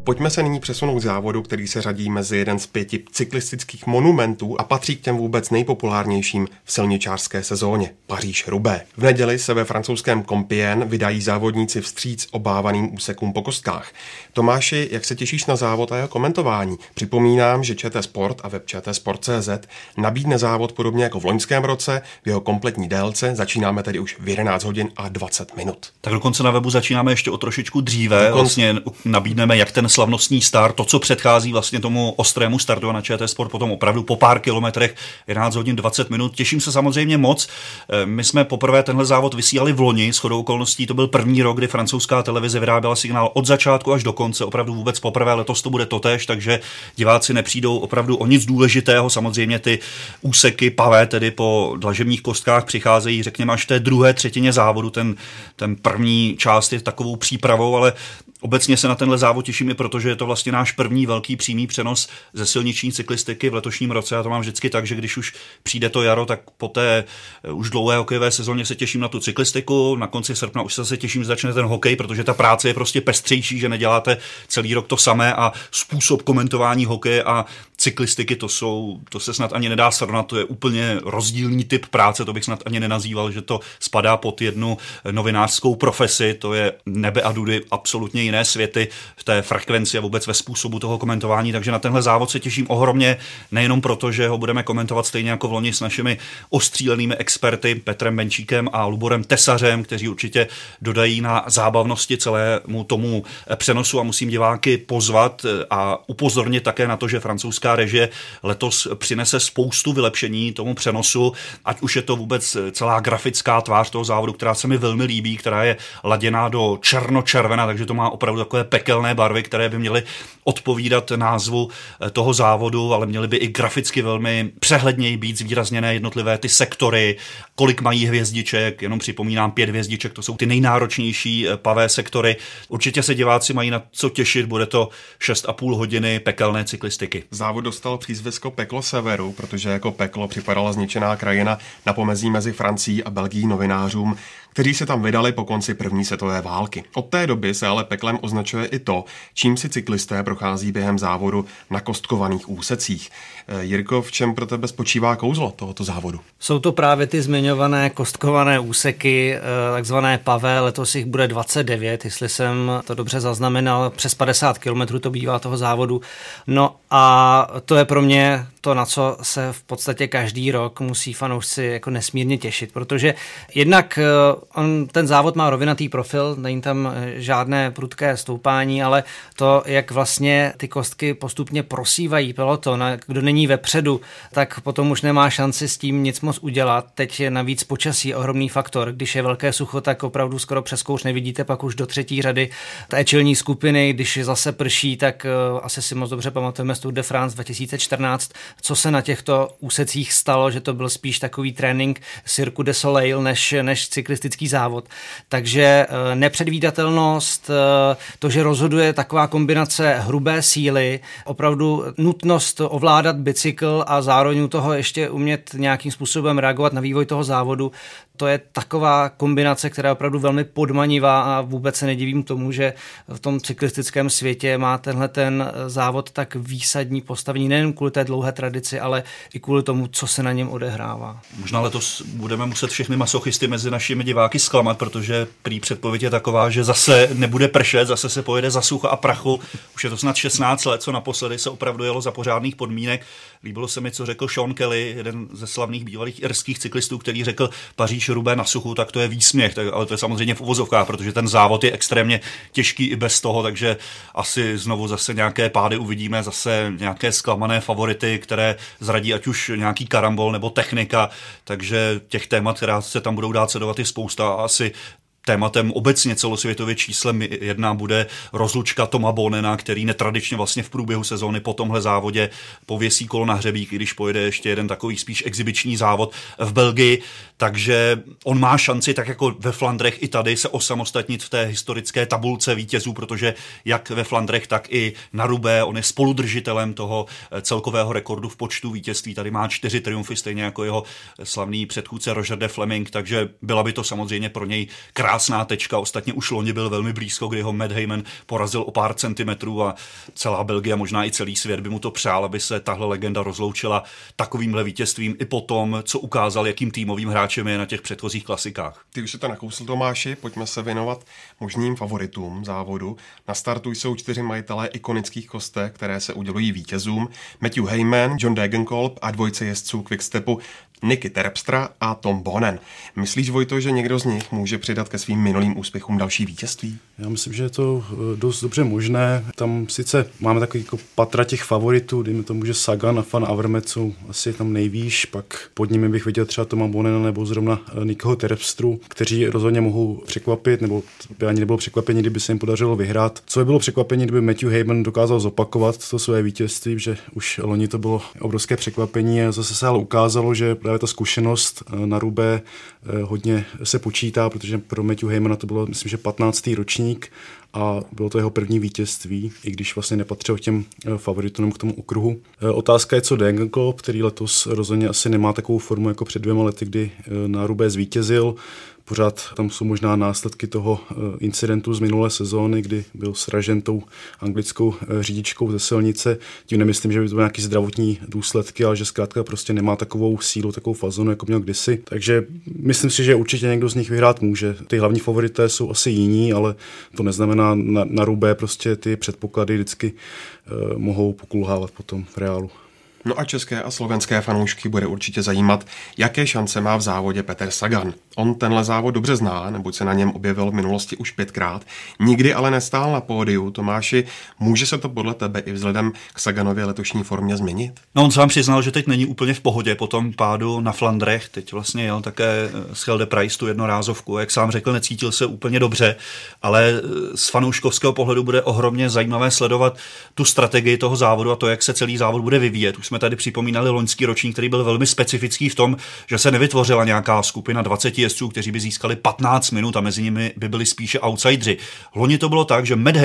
Pojďme se nyní přesunout k závodu, který se řadí mezi jeden z pěti cyklistických monumentů a patří k těm vůbec nejpopulárnějším v silničářské sezóně Paříž Rubé. V neděli se ve francouzském Compiègne vydají závodníci vstříc obávaným úsekům po kostkách. Tomáši, jak se těšíš na závod a jeho komentování? Připomínám, že ČT Sport a web ČT Sport.cz nabídne závod podobně jako v loňském roce v jeho kompletní délce. Začínáme tedy už v 11 hodin a 20 minut. Tak dokonce na webu začínáme ještě o trošičku dříve. Dokonce... Vlastně nabídneme jak ten slavnostní start, to, co předchází vlastně tomu ostrému startu na ČT Sport, potom opravdu po pár kilometrech, 11 hodin 20 minut. Těším se samozřejmě moc. Eh, my jsme poprvé tenhle závod vysílali v loni, s chodou okolností to byl první rok, kdy francouzská televize vyráběla signál od začátku až do konce, opravdu vůbec poprvé, letos to bude totéž, takže diváci nepřijdou opravdu o nic důležitého. Samozřejmě ty úseky pavé, tedy po dlažebních kostkách, přicházejí, řekněme, až té druhé třetině závodu. Ten, ten první část je takovou přípravou, ale Obecně se na tenhle závod těším i protože je to vlastně náš první velký přímý přenos ze silniční cyklistiky v letošním roce. Já to mám vždycky tak, že když už přijde to jaro, tak po té eh, už dlouhé hokejové sezóně se těším na tu cyklistiku. Na konci srpna už se těším, že začne ten hokej, protože ta práce je prostě pestřejší, že neděláte celý rok to samé a způsob komentování hokeje a cyklistiky, to jsou, to se snad ani nedá srovnat, to je úplně rozdílný typ práce, to bych snad ani nenazýval, že to spadá pod jednu novinářskou profesi, to je nebe a dudy absolutně jiné světy v té frekvenci a vůbec ve způsobu toho komentování, takže na tenhle závod se těším ohromně, nejenom proto, že ho budeme komentovat stejně jako v loni s našimi ostřílenými experty Petrem Benčíkem a Luborem Tesařem, kteří určitě dodají na zábavnosti celému tomu přenosu a musím diváky pozvat a upozornit také na to, že francouzská režie letos přinese spoustu vylepšení tomu přenosu, ať už je to vůbec celá grafická tvář toho závodu, která se mi velmi líbí, která je laděná do černo-červena, takže to má opravdu takové pekelné barvy, které by měly odpovídat názvu eh, toho závodu, ale měly by i graficky velmi přehledněji být zvýrazněné jednotlivé ty sektory, kolik mají hvězdiček, jenom připomínám pět hvězdiček, to jsou ty nejnáročnější eh, pavé sektory. Určitě se diváci mají na co těšit, bude to 6,5 hodiny pekelné cyklistiky. Závod dostal přízvisko Peklo Severu, protože jako peklo připadala zničená krajina na pomezí mezi Francií a Belgií novinářům, kteří se tam vydali po konci první světové války. Od té doby se ale peklem označuje i to, čím si cyklisté prochází během závodu na kostkovaných úsecích. Eh, Jirko, v čem pro tebe spočívá kouzlo tohoto závodu? Jsou to právě ty zmiňované kostkované úseky, eh, takzvané pavé, letos jich bude 29, jestli jsem to dobře zaznamenal, přes 50 km to bývá toho závodu. No a to je pro mě to, na co se v podstatě každý rok musí fanoušci jako nesmírně těšit, protože jednak eh, on, ten závod má rovinatý profil, není tam eh, žádné prudké stoupání, ale to, jak vlastně ty kostky postupně prosívají peloton, kdo není vepředu, tak potom už nemá šanci s tím nic moc udělat. Teď je navíc počasí ohromný faktor. Když je velké sucho, tak opravdu skoro přes kouř nevidíte, pak už do třetí řady té čelní skupiny, když zase prší, tak uh, asi si moc dobře pamatujeme z Tour de France 2014, co se na těchto úsecích stalo, že to byl spíš takový trénink Cirque de Soleil než, než cyklistický závod. Takže eh, nepředvídatelnost, eh, to, že rozhoduje taková kombinace hrubé síly, opravdu nutnost ovládat bicykl a zároveň u toho ještě umět nějakým způsobem reagovat na vývoj toho závodu, to je taková kombinace, která je opravdu velmi podmanivá a vůbec se nedivím tomu, že v tom cyklistickém světě má tenhle ten závod tak výsadní postavení, nejen kvůli té dlouhé tradici, ale i kvůli tomu, co se na něm odehrává. Možná letos budeme muset všechny masochisty mezi našimi diváky zklamat, protože prý předpověď je taková, že zase nebude pršet, zase se pojede za sucha a prachu. Už je to snad 16 let, co naposledy se opravdu jelo za pořádných podmínek. Líbilo se mi, co řekl Sean Kelly, jeden ze slavných bývalých irských cyklistů, který řekl Paříž Rubé na suchu, tak to je výsměch, tak, ale to je samozřejmě v uvozovkách, protože ten závod je extrémně těžký i bez toho, takže asi znovu zase nějaké pády uvidíme, zase nějaké zklamané favority, které zradí ať už nějaký karambol nebo technika, takže těch témat, která se tam budou dát sledovat, je spousta a asi tématem obecně celosvětově číslem jedna bude rozlučka Toma Bonena, který netradičně vlastně v průběhu sezóny po tomhle závodě pověsí kolo na hřebík, když pojede ještě jeden takový spíš exibiční závod v Belgii. Takže on má šanci, tak jako ve Flandrech i tady, se osamostatnit v té historické tabulce vítězů, protože jak ve Flandrech, tak i na Rubé, on je spoludržitelem toho eh, celkového rekordu v počtu vítězství. Tady má čtyři triumfy, stejně jako jeho slavný předchůdce Roger de Fleming, takže byla by to samozřejmě pro něj krásná krásná tečka. Ostatně už loni byl velmi blízko, kdy ho Matt Heyman porazil o pár centimetrů a celá Belgie, možná i celý svět by mu to přál, aby se tahle legenda rozloučila takovýmhle vítězstvím i po tom, co ukázal, jakým týmovým hráčem je na těch předchozích klasikách. Ty už se to nakousl, Tomáši, pojďme se věnovat možným favoritům závodu. Na startu jsou čtyři majitelé ikonických kostek, které se udělují vítězům. Matthew Heyman, John Degenkolb a dvojce jezdců Quickstepu Niky Terpstra a Tom Bonen. Myslíš, Vojto, že někdo z nich může přidat ke svým minulým úspěchům další vítězství? Já myslím, že je to eh, dost dobře možné. Tam sice máme takový jako patra těch favoritů, dejme tomu, že Sagan a Fan Avermet jsou asi tam nejvýš, pak pod nimi bych viděl třeba Toma Bonena nebo zrovna eh, Nikoho Terpstru, kteří rozhodně mohou překvapit, nebo by ani nebylo překvapení, kdyby se jim podařilo vyhrát. Co by bylo překvapení, kdyby Matthew Heyman dokázal zopakovat to své vítězství, že už loni to bylo obrovské překvapení a zase se ale ukázalo, že ta zkušenost eh, na Rubé eh, hodně se počítá, protože pro Matthew Heymana to bylo, myslím, že 15. ročník a bylo to jeho první vítězství, i když vlastně nepatřil těm eh, favoritům k tomu okruhu. Otázka je, co Degenkolb, který letos rozhodně asi nemá takovou formu jako před dvěma lety, kdy na Rubé zvítězil. Pořád tam jsou možná následky toho eh, incidentu z minulé sezóny, kdy byl sražen tou anglickou eh, řidičkou ze silnice. Tím nemyslím, že by to byly nějaké zdravotní důsledky, ale že zkrátka prostě nemá takovou sílu, takovou fazonu, jako měl kdysi. Takže myslím si, že určitě někdo z nich vyhrát může. Ty hlavní favorité jsou asi jiní, ale to neznamená na, na rubé prostě ty předpoklady vždycky uh, mohou pokulhávat potom v reálu. No a české a slovenské fanoušky bude určitě zajímat, jaké šance má v závodě Petr Sagan. On tenhle závod dobře zná, neboť se na něm objevil v minulosti už pětkrát, nikdy ale nestál na pódiu. Tomáši, může se to podle tebe i vzhledem k Saganově letošní formě změnit? No on sám přiznal, že teď není úplně v pohodě po tom pádu na Flandrech. Teď vlastně jel také z eh, Helde Price tu jednorázovku. Jak sám řekl, necítil se úplně dobře, ale eh, z fanouškovského pohledu bude ohromně zajímavé sledovat tu strategii toho závodu a to, jak se celý závod bude vyvíjet. Už jsme tady připomínali loňský ročník, který byl velmi specifický v tom, že se nevytvořila nějaká skupina 20 jezdců, kteří by získali 15 minut a mezi nimi by byli spíše outsidři. Loni to bylo tak, že Matt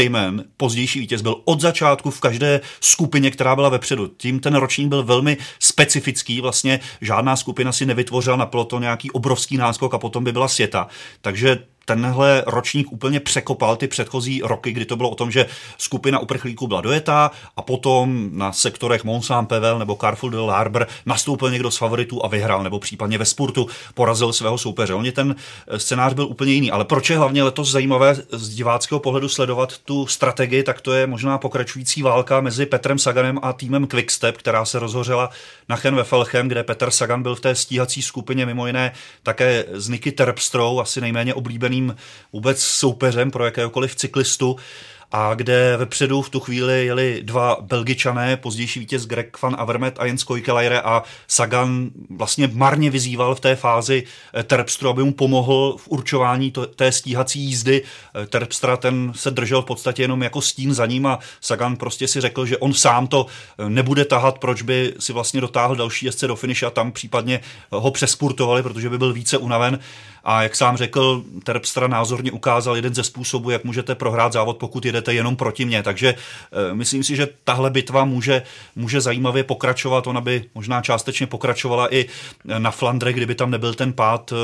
pozdější vítěz, byl od začátku v každé skupině, která byla vepředu. Tím ten ročník byl velmi specifický, vlastně žádná skupina si nevytvořila na peloton nějaký obrovský náskok a potom by byla světa. Takže tenhle ročník úplně překopal ty předchozí roky, kdy to bylo o tom, že skupina uprchlíků byla dojetá a potom na sektorech Mont Saint-Pevel nebo Carrefour de l'Arbre nastoupil někdo z favoritů a vyhrál, nebo případně ve sportu porazil svého soupeře. Oni ten eh, scénář byl úplně jiný, ale proč je hlavně letos zajímavé z diváckého pohledu sledovat tu strategii, tak to je možná pokračující válka mezi Petrem Saganem a týmem Quickstep, která se rozhořela na Chen ve Felchem, kde Petr Sagan byl v té stíhací skupině mimo jiné také s Niky Terpstrou, asi nejméně oblíbený ideálním vůbec soupeřem pro jakéhokoliv cyklistu a kde vepředu v tu chvíli jeli dva Belgičané, pozdější vítěz Greg van Avermet a Jens Koikelajre a Sagan vlastně marně vyzýval v té fázi eh, Terpstru, aby mu pomohl v určování to, té stíhací jízdy. Eh, Terpstra ten se držel v podstatě jenom jako stín za ním a Sagan prostě si řekl, že on sám to eh, nebude tahat, proč by si vlastně dotáhl další jezdce do finiše a tam případně ho přespurtovali, protože by byl více unaven. A jak sám řekl, Terpstra názorně ukázal jeden ze způsobů, jak můžete prohrát závod, pokud jedete jenom proti mně. Takže e, myslím si, že tahle bitva může, může zajímavě pokračovat. Ona by možná částečně pokračovala i na Flandre, kdyby tam nebyl ten pád e,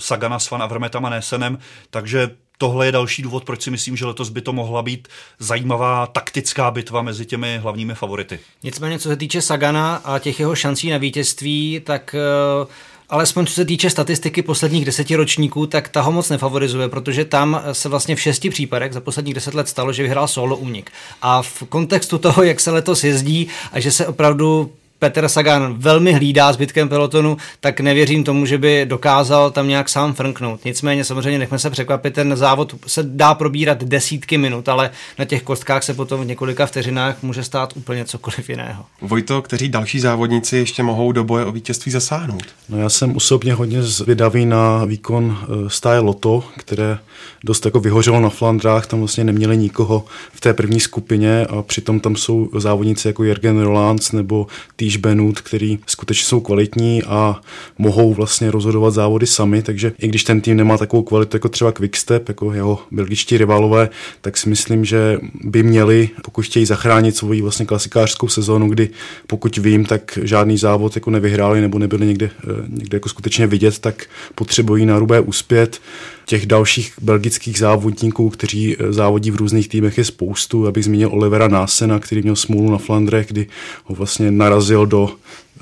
Sagana s Van Avermetem a Nesenem. Takže tohle je další důvod, proč si myslím, že letos by to mohla být zajímavá taktická bitva mezi těmi hlavními favority. Nicméně, co se týče Sagana a těch jeho šancí na vítězství, tak uh alespoň co se týče statistiky posledních deseti ročníků, tak ta ho moc nefavorizuje, protože tam se vlastně v šesti případech za posledních deset let stalo, že vyhrál solo únik. A v kontextu toho, jak se letos jezdí a že se opravdu Petr Sagan velmi hlídá zbytkem pelotonu, tak nevěřím tomu, že by dokázal tam nějak sám frnknout. Nicméně samozřejmě nechme se překvapit, ten závod se dá probírat desítky minut, ale na těch kostkách se potom v několika vteřinách může stát úplně cokoliv jiného. Vojto, kteří další závodníci ještě mohou do boje o vítězství zasáhnout? No já jsem osobně hodně zvědavý na výkon eh, stáje Loto, které dost jako vyhořelo na Flandrách, tam vlastně neměli nikoho v té první skupině a přitom tam jsou závodníci jako Jürgen Rolands nebo Týž Benut, který skutečně jsou kvalitní a mohou vlastně rozhodovat závody sami, takže i když ten tým nemá takovou kvalitu jako třeba Quickstep, jako jeho belgičtí rivalové, tak si myslím, že by měli, pokud chtějí zachránit svoji vlastně klasikářskou sezónu, kdy pokud vím, tak žádný závod jako nevyhráli nebo nebyli někde, eh, někde jako skutečně vidět, tak potřebují na rubé uspět. Těch dalších belgických závodníků, kteří eh, závodí v různých týmech, je spoustu. Abych zmínil Olivera Násena, který měl smůlu na Flandrech, kdy ho vlastně narazil do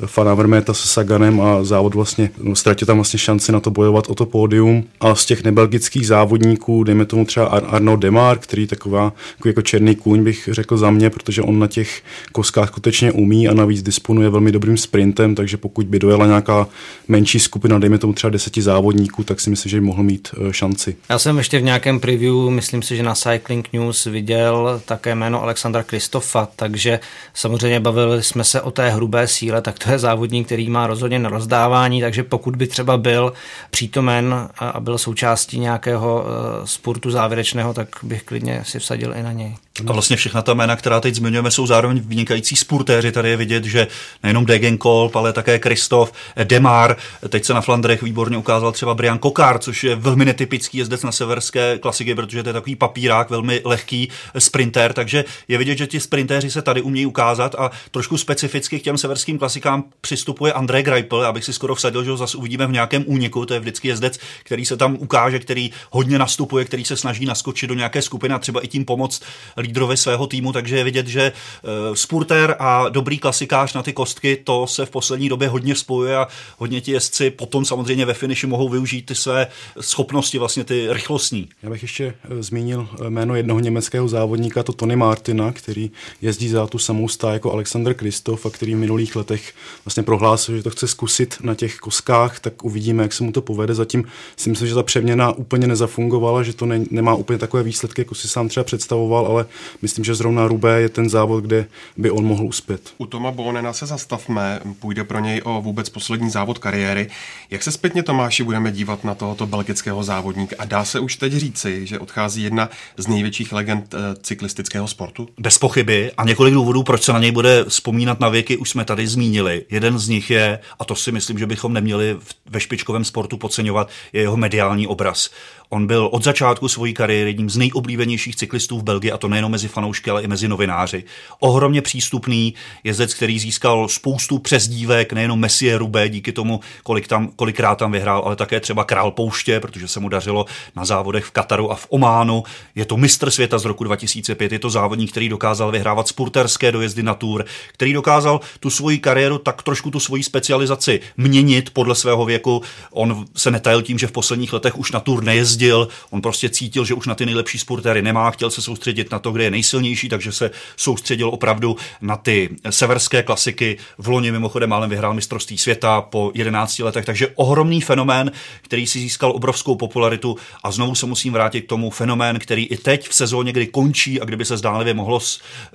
Fana Vermeta se Saganem a závod vlastně, no, ztratil tam vlastně šanci na to bojovat o to pódium. A z těch nebelgických závodníků, dejme tomu třeba Arno Demar, který taková jako, jako černý kůň bych řekl za mě, protože on na těch koskách skutečně umí a navíc disponuje velmi dobrým sprintem, takže pokud by dojela nějaká menší skupina, dejme tomu třeba deseti závodníků, tak si myslím, že by mohl mít eh, šanci. Já jsem ještě v nějakém preview, myslím si, že na Cycling News viděl také jméno Alexandra Kristofa, takže samozřejmě bavili jsme se o té hrubé síle, tak to je závodník, který má rozhodně na rozdávání, takže pokud by třeba byl přítomen a byl součástí nějakého eh, sportu závěrečného, tak bych klidně si vsadil i na něj. A vlastně všechna ta jména, která teď zmiňujeme, jsou zároveň vynikající sportéři. Tady je vidět, že nejenom Degenkolb, ale také Kristof, Demar. Teď se na Flandrech výborně ukázal třeba Brian Kokár, což je velmi netypický jezdec na severské klasiky, protože to je takový papírák, velmi lehký sprinter. Takže je vidět, že ti sprintéři se tady umějí ukázat a trošku specificky k těm severským klasikám přistupuje André Greipel. Abych si skoro vsadil, že ho zase uvidíme v nějakém úniku. To je vždycky jezdec, který se tam ukáže, který hodně nastupuje, který se snaží naskočit do nějaké skupiny a třeba i tím pomoct lídrovi svého týmu, takže je vidět, že uh, spurter a dobrý klasikář na ty kostky, to se v poslední době hodně spojuje a hodně ti jezdci potom samozřejmě ve finiši mohou využít ty své schopnosti, vlastně ty rychlostní. Já bych ještě eh, zmínil jméno jednoho německého závodníka, to Tony Martina, který jezdí za tu samou stá jako Alexander Kristof a který v minulých letech vlastně prohlásil, že to chce zkusit na těch koskách, tak uvidíme, jak se mu to povede. Zatím si myslím, že ta přeměna úplně nezafungovala, že to ne, nemá úplně takové výsledky, jako si sám třeba představoval, ale myslím, že zrovna Rubé je ten závod, kde by on mohl uspět. U Toma Bonena se zastavme, půjde pro něj o vůbec poslední závod kariéry. Jak se zpětně Tomáši budeme dívat na tohoto belgického závodníka a dá se už teď říci, že odchází jedna z největších legend eh, cyklistického sportu? Bez pochyby a několik důvodů, proč se na něj bude vzpomínat na věky, už jsme tady zmínili. Jeden z nich je, a to si myslím, že bychom neměli ve špičkovém sportu podceňovat, je jeho mediální obraz. On byl od začátku své kariéry jedním z nejoblíbenějších cyklistů v Belgii, a to nejenom mezi fanoušky, ale i mezi novináři. Ohromně přístupný jezdec, který získal spoustu přezdívek, nejenom Messie Rubé, díky tomu, kolik tam, kolikrát tam vyhrál, ale také třeba Král pouště, protože se mu dařilo na závodech v Kataru a v Ománu. Je to mistr světa z roku 2005, je to závodník, který dokázal vyhrávat spurterské dojezdy na tour, který dokázal tu svoji kariéru tak trošku tu svoji specializaci měnit podle svého věku. On se netajil tím, že v posledních letech už na tour nejezdí jezdil, on prostě cítil, že už na ty nejlepší sportéry nemá, chtěl se soustředit na to, kde je nejsilnější, takže se soustředil opravdu na ty severské klasiky. V loni mimochodem málem vyhrál mistrovství světa po 11 letech, takže ohromný fenomén, který si získal obrovskou popularitu a znovu se musím vrátit k tomu fenomén, který i teď v sezóně, kdy končí a kdyby se zdánlivě mohlo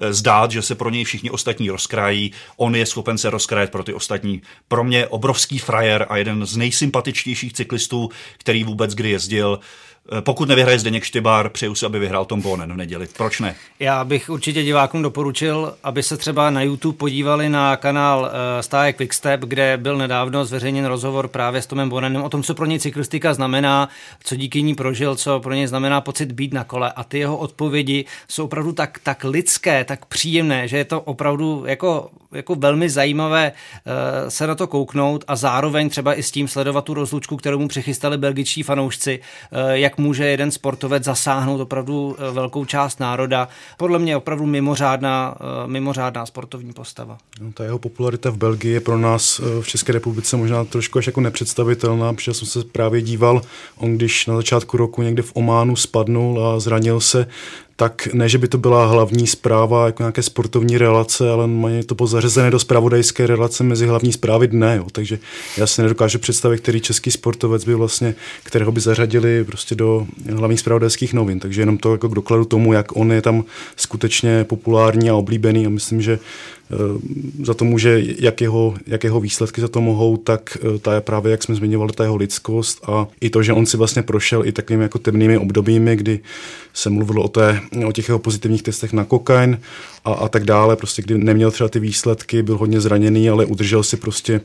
zdát, že se pro něj všichni ostatní rozkrájí, on je schopen se rozkrájet pro ty ostatní. Pro mě obrovský frajer a jeden z nejsympatičtějších cyklistů, který vůbec kdy jezdil. Eh, pokud nevyhraje Zdeněk Štybár, přeju si, aby vyhrál Tom Bonen v neděli. Proč ne? Já bych určitě divákům doporučil, aby se třeba na YouTube podívali na kanál uh, Stáje Quickstep, kde byl nedávno zveřejněn rozhovor právě s Tomem Bonenem o tom, co pro něj cyklistika znamená, co díky ní prožil, co pro něj znamená pocit být na kole. A ty jeho odpovědi jsou opravdu tak, tak lidské, tak příjemné, že je to opravdu jako, jako velmi zajímavé uh, se na to kouknout a zároveň třeba i s tím sledovat tu rozlučku, kterou mu přichystali belgičtí fanoušci, uh, může jeden sportovec zasáhnout opravdu eh, velkou část národa. Podle mě opravdu mimořádná, eh, mimořádná sportovní postava. No, ta jeho popularita v Belgii je pro nás eh, v České republice možná trošku až jako nepředstavitelná, protože jsem se právě díval, on když na začátku roku někde v Ománu spadnul a zranil se, tak ne, že by to byla hlavní zpráva jako nějaké sportovní relace, ale mají to pozařazené do spravodajské relace mezi hlavní zprávy dne. Jo. Takže já si nedokážu představit, který český sportovec by vlastně, kterého by zařadili prostě do hlavních spravodajských novin. Takže jenom to jako k dokladu tomu, jak on je tam skutečně populární a oblíbený a myslím, že za to může, jak jeho, jak jeho výsledky za to mohou, tak eh, ta je právě, jak jsme zmiňovali, ta jeho lidskost a i to, že on si vlastně prošel i takovými jako temnými obdobími, kdy se mluvilo o, té, o těch jeho pozitivních testech na kokain a, a tak dále, prostě kdy neměl třeba ty výsledky, byl hodně zraněný, ale udržel si prostě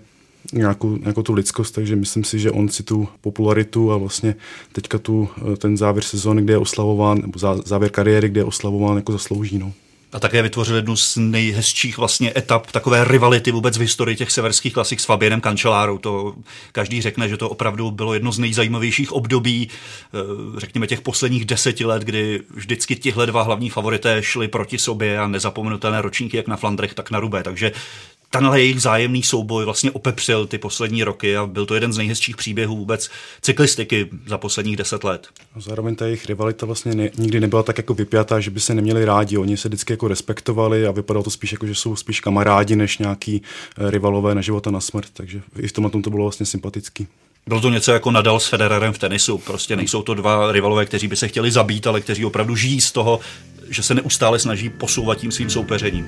nějakou, nějakou tu lidskost, takže myslím si, že on si tu popularitu a vlastně teďka tu, eh, ten závěr sezóny, kde je oslavován, nebo závěr kariéry, kde je oslavován, jako zaslouží. No a také vytvořil jednu z nejhezčích vlastně etap takové rivality vůbec v historii těch severských klasik s Fabienem Cancellarou. To každý řekne, že to opravdu bylo jedno z nejzajímavějších období, eh, řekněme těch posledních deseti let, kdy vždycky tihle dva hlavní favorité šli proti sobě a nezapomenutelné ročníky jak na Flandrech, tak na Rubé. Takže tenhle jejich zájemný souboj vlastně opepřil ty poslední roky a byl to jeden z nejhezčích příběhů vůbec cyklistiky za posledních deset let. Zároveň ta jejich rivalita vlastně ne, nikdy nebyla tak jako vypjatá, že by se neměli rádi. Oni se vždycky jako respektovali a vypadalo to spíš jako, že jsou spíš kamarádi, než nějaký eh, rivalové na života na smrt. Takže i v tom to bylo vlastně sympatický. Bylo to něco jako Nadal s Federerem v tenisu. Prostě nejsou to dva rivalové, kteří by se chtěli zabít, ale kteří opravdu žijí z toho, že se neustále snaží posouvat tím svým soupeřením.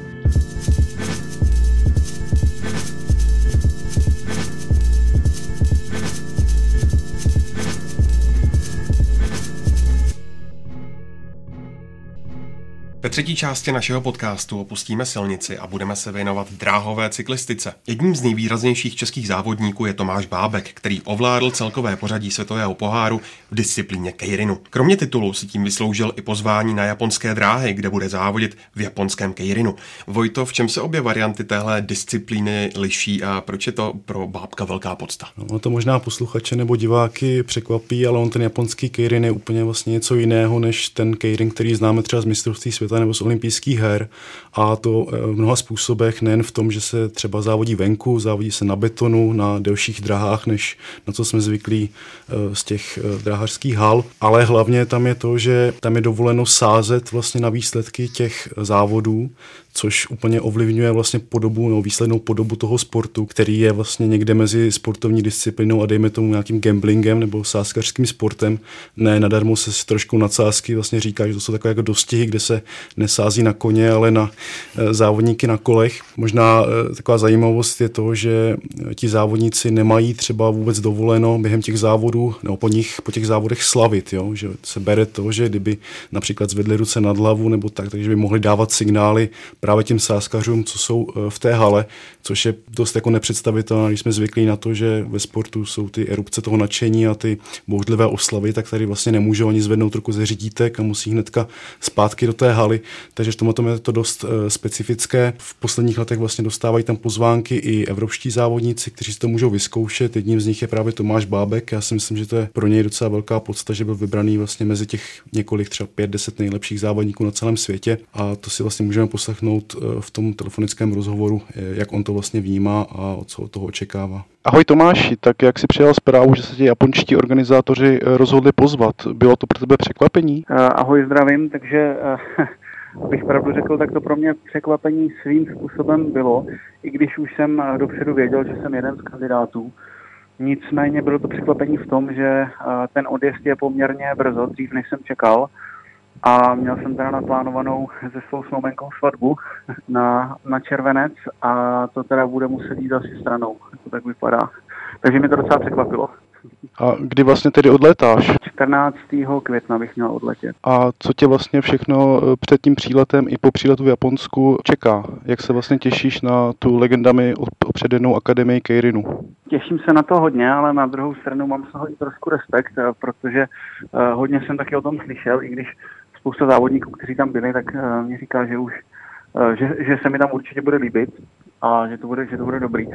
Třetí části našeho podcastu opustíme silnici a budeme se věnovat dráhové cyklistice. Jedním z nejvýraznějších českých závodníků je Tomáš Bábek, který ovládl celkové pořadí světového poháru v disciplíně Keirinu. Kromě titulu si tím vysloužil i pozvání na japonské dráhy, kde bude závodit v japonském Keirinu. Vojto, v čem se obě varianty téhle disciplíny liší a proč je to pro Bábka velká podsta? No, to možná posluchače nebo diváky překvapí, ale on ten japonský Keirin je úplně vlastně něco jiného než ten Keirin, který známe třeba z mistrovství světa nebo z olympijských her. A to eh, v mnoha způsobech, nejen v tom, že se třeba závodí venku, závodí se na betonu, na delších drahách, než na co jsme zvyklí eh, z těch drahařských hal, ale hlavně tam je to, že tam je dovoleno sázet vlastně na výsledky těch závodů, což úplně ovlivňuje vlastně podobu nebo výslednou podobu toho sportu, který je vlastně někde mezi sportovní disciplinou a dejme tomu nějakým gamblingem nebo sázkařským sportem. Ne, nadarmo se trošku nadsázky vlastně říká, že to jsou takové jako dostihy, kde se nesází na koně, ale na e, závodníky na kolech. Možná e, taková zajímavost je to, že ti závodníci nemají třeba vůbec dovoleno během těch závodů nebo po nich, po těch závodech slavit, jo? že se bere to, že kdyby například zvedli ruce nad hlavu nebo tak, takže by mohli dávat signály právě těm sáskařům, co jsou eh, v té hale, což je dost jako nepředstavitelné, když jsme zvyklí na to, že ve sportu jsou ty erupce toho nadšení a ty bouřlivé oslavy, tak tady vlastně nemůžou ani zvednout ruku ze řídítek a musí hnedka zpátky do té haly. Takže v tomhle je to dost uh, specifické. V posledních letech vlastně dostávají tam pozvánky i evropští závodníci, kteří si to můžou vyzkoušet. Jedním z nich je právě Tomáš Bábek. Já si myslím, že to je pro něj docela velká podsta, že byl vybraný vlastně mezi těch několik třeba pět, deset nejlepších závodníků na celém světě. A to si vlastně můžeme poslechnout poslechnout eh, v tom telefonickém rozhovoru, eh, jak on to vlastně vnímá a co od toho očekává. Ahoj Tomáši, tak jak si přijal zprávu, že se ti japonští organizátoři eh, rozhodli pozvat, bylo to pro tebe překvapení? Ahoj, zdravím, takže abych pravdu řekl, tak to pro mě překvapení svým způsobem bylo, i když už jsem dopředu věděl, že jsem jeden z kandidátů. Nicméně bylo to překvapení v tom, že ten odjezd je poměrně brzo, dřív než jsem čekal a měl jsem teda naplánovanou se svou snoubenkou svatbu na, na červenec a to teda bude muset jít asi stranou, to tak vypadá. Takže mi to docela překvapilo. A kdy vlastně tedy odletáš? 14. května bych měl odletět. A co tě vlastně všechno eh, před tím příletem i po příletu v Japonsku čeká? Jak se vlastně těšíš na tu legendami opředenou akademii Keirinu? Těším se na to hodně, ale na druhou stranu mám z toho i trošku respekt, eh, protože eh, hodně jsem taky o tom slyšel, i když spousta závodníků, kteří tam byli, tak uh, mě říká, že už uh, že, že se mi tam určitě bude líbit a že to bude, že to bude dobrý.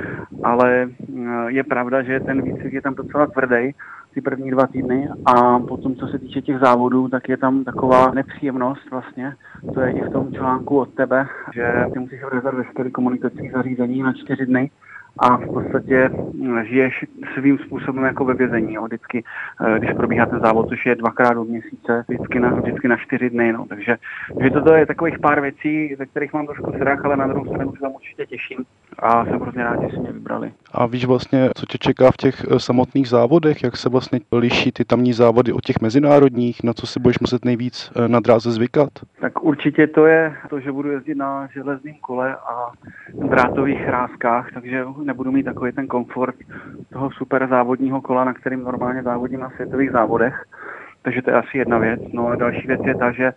Ale uh, je pravda, že ten výcvik je tam docela tvrdý ty první dva týdny a potom, co se týče těch závodů, tak je tam taková nepříjemnost vlastně. To je i v tom článku od tebe, že ty musíš odezvat veškeré komunikační zařízení na čtyři dny a v podstatě hm, žiješ svým způsobem jako ve vězení. Jo. Vždycky, eh, když probíhá ten závod, což je dvakrát do měsíce, vždycky na, vždycky na čtyři dny. No. Takže, takže toto je takových pár věcí, ze kterých mám trošku strach, ale na druhou stranu se tam určitě těším a jsem hrozně rád, že si mě vybrali. A víš vlastně, co tě čeká v těch eh, samotných závodech, jak se vlastně liší ty tamní závody od těch mezinárodních, na co si budeš muset nejvíc eh, na dráze zvykat? Tak určitě to je to, že budu jezdit na železném kole a drátových rázkách, takže nebudu mít takový ten komfort toho super závodního kola, na kterým normálně závodím na světových závodech. Takže to je asi jedna věc. No a další věc je ta, že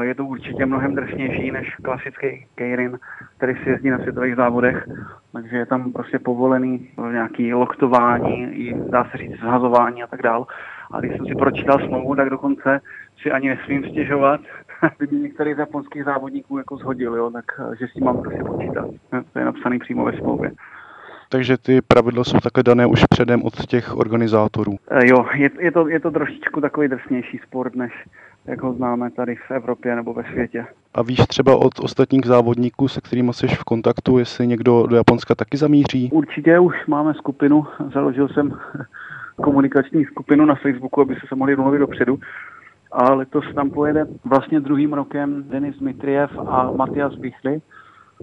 je to určitě mnohem drsnější než klasický Keirin, který si jezdí na světových závodech, takže je tam prostě povolený nějaký loktování, i dá se říct zhazování a tak dál. A když jsem si pročítal smlouvu, tak dokonce si ani nesmím stěžovat, by mě některý z japonských závodníků jako zhodil, jo, tak eh, že s tím mám prostě počítat. To je napsaný přímo ve smlouvě. Takže ty pravidla jsou také dané už předem od těch organizátorů. Jo, je, je, to, je to trošičku takový drsnější sport, než jak ho známe tady v Evropě nebo ve světě. A víš třeba od ostatních závodníků, se kterými jsi v kontaktu, jestli někdo do Japonska taky zamíří? Určitě už máme skupinu, založil jsem komunikační skupinu na Facebooku, aby se se mohli domluvit dopředu. A letos tam pojede vlastně druhým rokem Denis Dmitriev a Matias Bichli.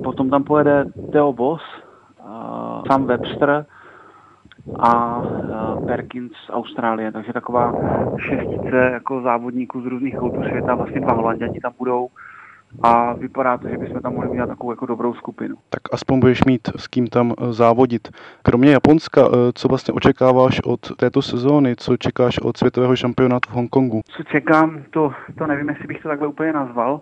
Potom tam pojede Theo Boss, Sam Webster a Perkins z Austrálie, takže taková šestice jako závodníků z různých koutů světa, vlastně dva Holanděni tam budou a vypadá to, že bychom tam mohli mít takovou jako dobrou skupinu. Tak aspoň budeš mít s kým tam eh, závodit. Kromě Japonska, eh, co vlastně očekáváš od této sezóny, co čekáš od světového šampionátu v Hongkongu? Co čekám, to, to nevím, jestli bych to takhle úplně nazval.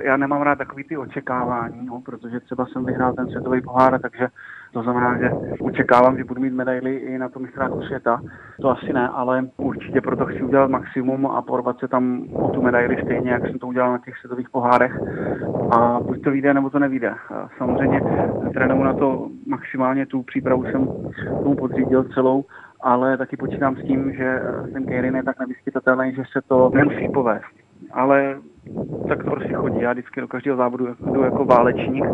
Já nemám rád takový ty očekávání, no, protože třeba jsem vyhrál ten světový pohár, takže to znamená, že očekávám, že budu mít medaily i na tom mistráku světa. To asi ne, ale určitě proto chci udělat maximum a porvat se tam o tu medaili stejně, jak jsem to udělal na těch světových pohárech. A buď to vyjde, nebo to nevíde. Samozřejmě trénuju na to maximálně tu přípravu jsem tomu podřídil celou, ale taky počítám s tím, že ten Keirin je tak nevyskytatelný, že se to nemusí povést. Ale tak to prostě chodí. Já vždycky do každého závodu jdu jako válečník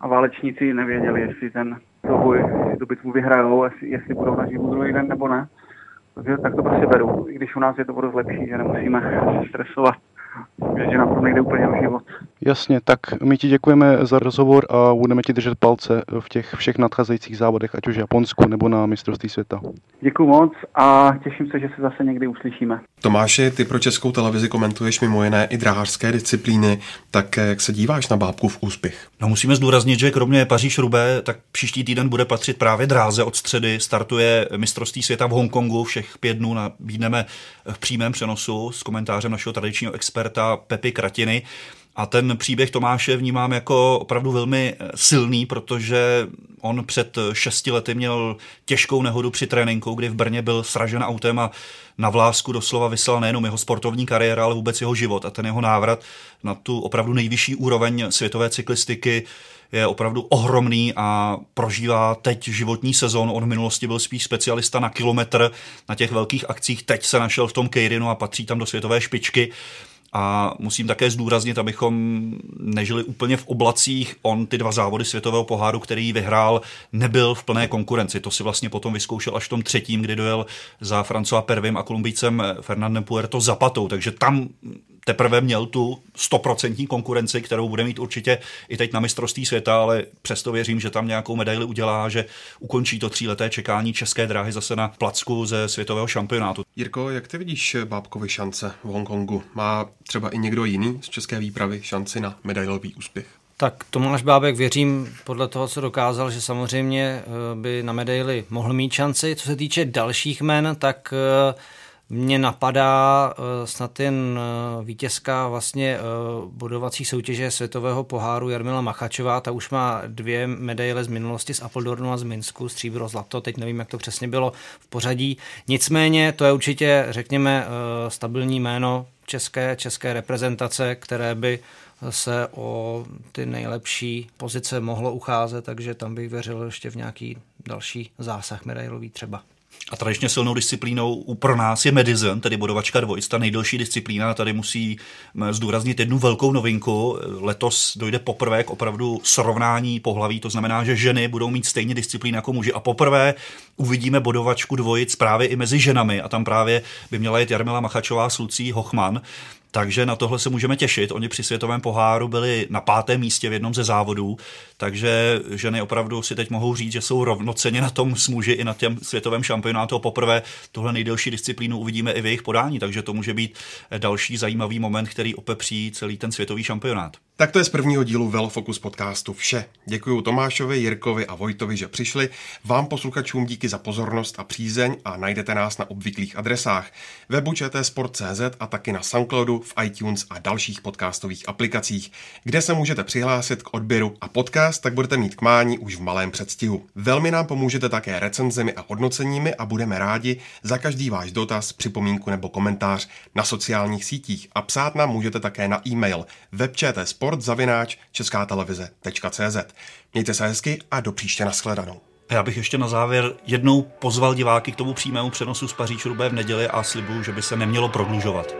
a válečníci nevěděli, jestli ten boj, tu bitvu vyhrajou, jestli, jestli budou na živu druhý den nebo ne. Takže tak to prostě beru, i když u nás je to dost lepší, že nemusíme se stresovat že na tom nejde úplně o život. Jasně, tak my ti děkujeme za rozhovor a budeme ti držet palce v těch všech nadcházejících závodech, ať už v Japonsku nebo na mistrovství světa. Děkuji moc a těším se, že se zase někdy uslyšíme. Tomáši, ty pro českou televizi komentuješ mimo jiné i dráhářské disciplíny, tak jak se díváš na bábku v úspěch? No musíme zdůraznit, že kromě Paříž Rubé, tak příští týden bude patřit právě dráze od středy. Startuje mistrovství světa v Hongkongu, všech pět dnů nabídneme v přímém přenosu s komentářem našeho tradičního experta Pepy Kratiny. A ten příběh Tomáše vnímám jako opravdu velmi silný, protože on před šesti lety měl těžkou nehodu při tréninku, kdy v Brně byl sražen autem a na vlásku doslova vyslal nejenom jeho sportovní kariéra, ale vůbec jeho život a ten jeho návrat na tu opravdu nejvyšší úroveň světové cyklistiky je opravdu ohromný a prožívá teď životní sezon. On v minulosti byl spíš specialista na kilometr na těch velkých akcích, teď se našel v tom Keirinu a patří tam do světové špičky. A musím také zdůraznit, abychom nežili úplně v oblacích. On ty dva závody světového poháru, který vyhrál, nebyl v plné konkurenci. To si vlastně potom vyzkoušel až v tom třetím, kdy dojel za Francois Pervim a Kolumbijcem Fernandem Puerto Zapatou. Takže tam teprve měl tu stoprocentní konkurenci, kterou bude mít určitě i teď na mistrovství světa, ale přesto věřím, že tam nějakou medaili udělá, že ukončí to tříleté čekání české dráhy zase na placku ze světového šampionátu. Jirko, jak ty vidíš Bábkovi šance v Hongkongu? Má třeba i někdo jiný z české výpravy šanci na medailový úspěch? Tak Tomáš Bábek věřím podle toho, co dokázal, že samozřejmě eh, by na medaily mohl mít šanci. Co se týče dalších men, tak uh, mě napadá uh, snad jen vítězka vlastně bodovací soutěže světového poháru Jarmila Machačová, ta už má dvě medaile z minulosti z Appeldornu a z Minsku, stříbro, zlato, teď nevím, jak to přesně bylo v pořadí. Nicméně to je určitě, řekněme, stabilní jméno české, české reprezentace, které by se o ty nejlepší pozice mohlo ucházet, takže tam bych věřil ještě v nějaký další zásah medailový třeba. A tradičně silnou disciplínou pro nás je Medicine, tedy bodovačka dvojic, ta nejdelší disciplína. Tady musí zdůraznit jednu velkou novinku. Letos dojde poprvé k opravdu srovnání pohlaví, to znamená, že ženy budou mít stejně disciplín jako muži. A poprvé uvidíme bodovačku dvojic právě i mezi ženami. A tam právě by měla jít Jarmila Machačová s Lucí Hochman. Takže na tohle se můžeme těšit. Oni při světovém poháru byli na pátém místě v jednom ze závodů, takže ženy opravdu si teď mohou říct, že jsou rovnoceně na tom s muži i na těm světovém šampionátu. Poprvé tuhle nejdelší disciplínu uvidíme i v jejich podání, takže to může být další zajímavý moment, který opepří celý ten světový šampionát. Tak to je z prvního dílu Velofocus podcastu vše. Děkuji Tomášovi, Jirkovi a Vojtovi, že přišli. Vám posluchačům díky za pozornost a přízeň a najdete nás na obvyklých adresách webu Sport.cz a taky na Soundcloudu, v iTunes a dalších podcastových aplikacích, kde se můžete přihlásit k odběru a podcast tak budete mít k mání už v malém předstihu. Velmi nám pomůžete také recenzemi a hodnoceními a budeme rádi za každý váš dotaz, připomínku nebo komentář na sociálních sítích a psát nám můžete také na e-mail webčtsport sport česká. Mějte se hezky a do příště nashledanou. Já bych ještě na závěr jednou pozval diváky k tomu přímému přenosu z Paříž Rubé v neděli a slibuju, že by se nemělo prodlužovat.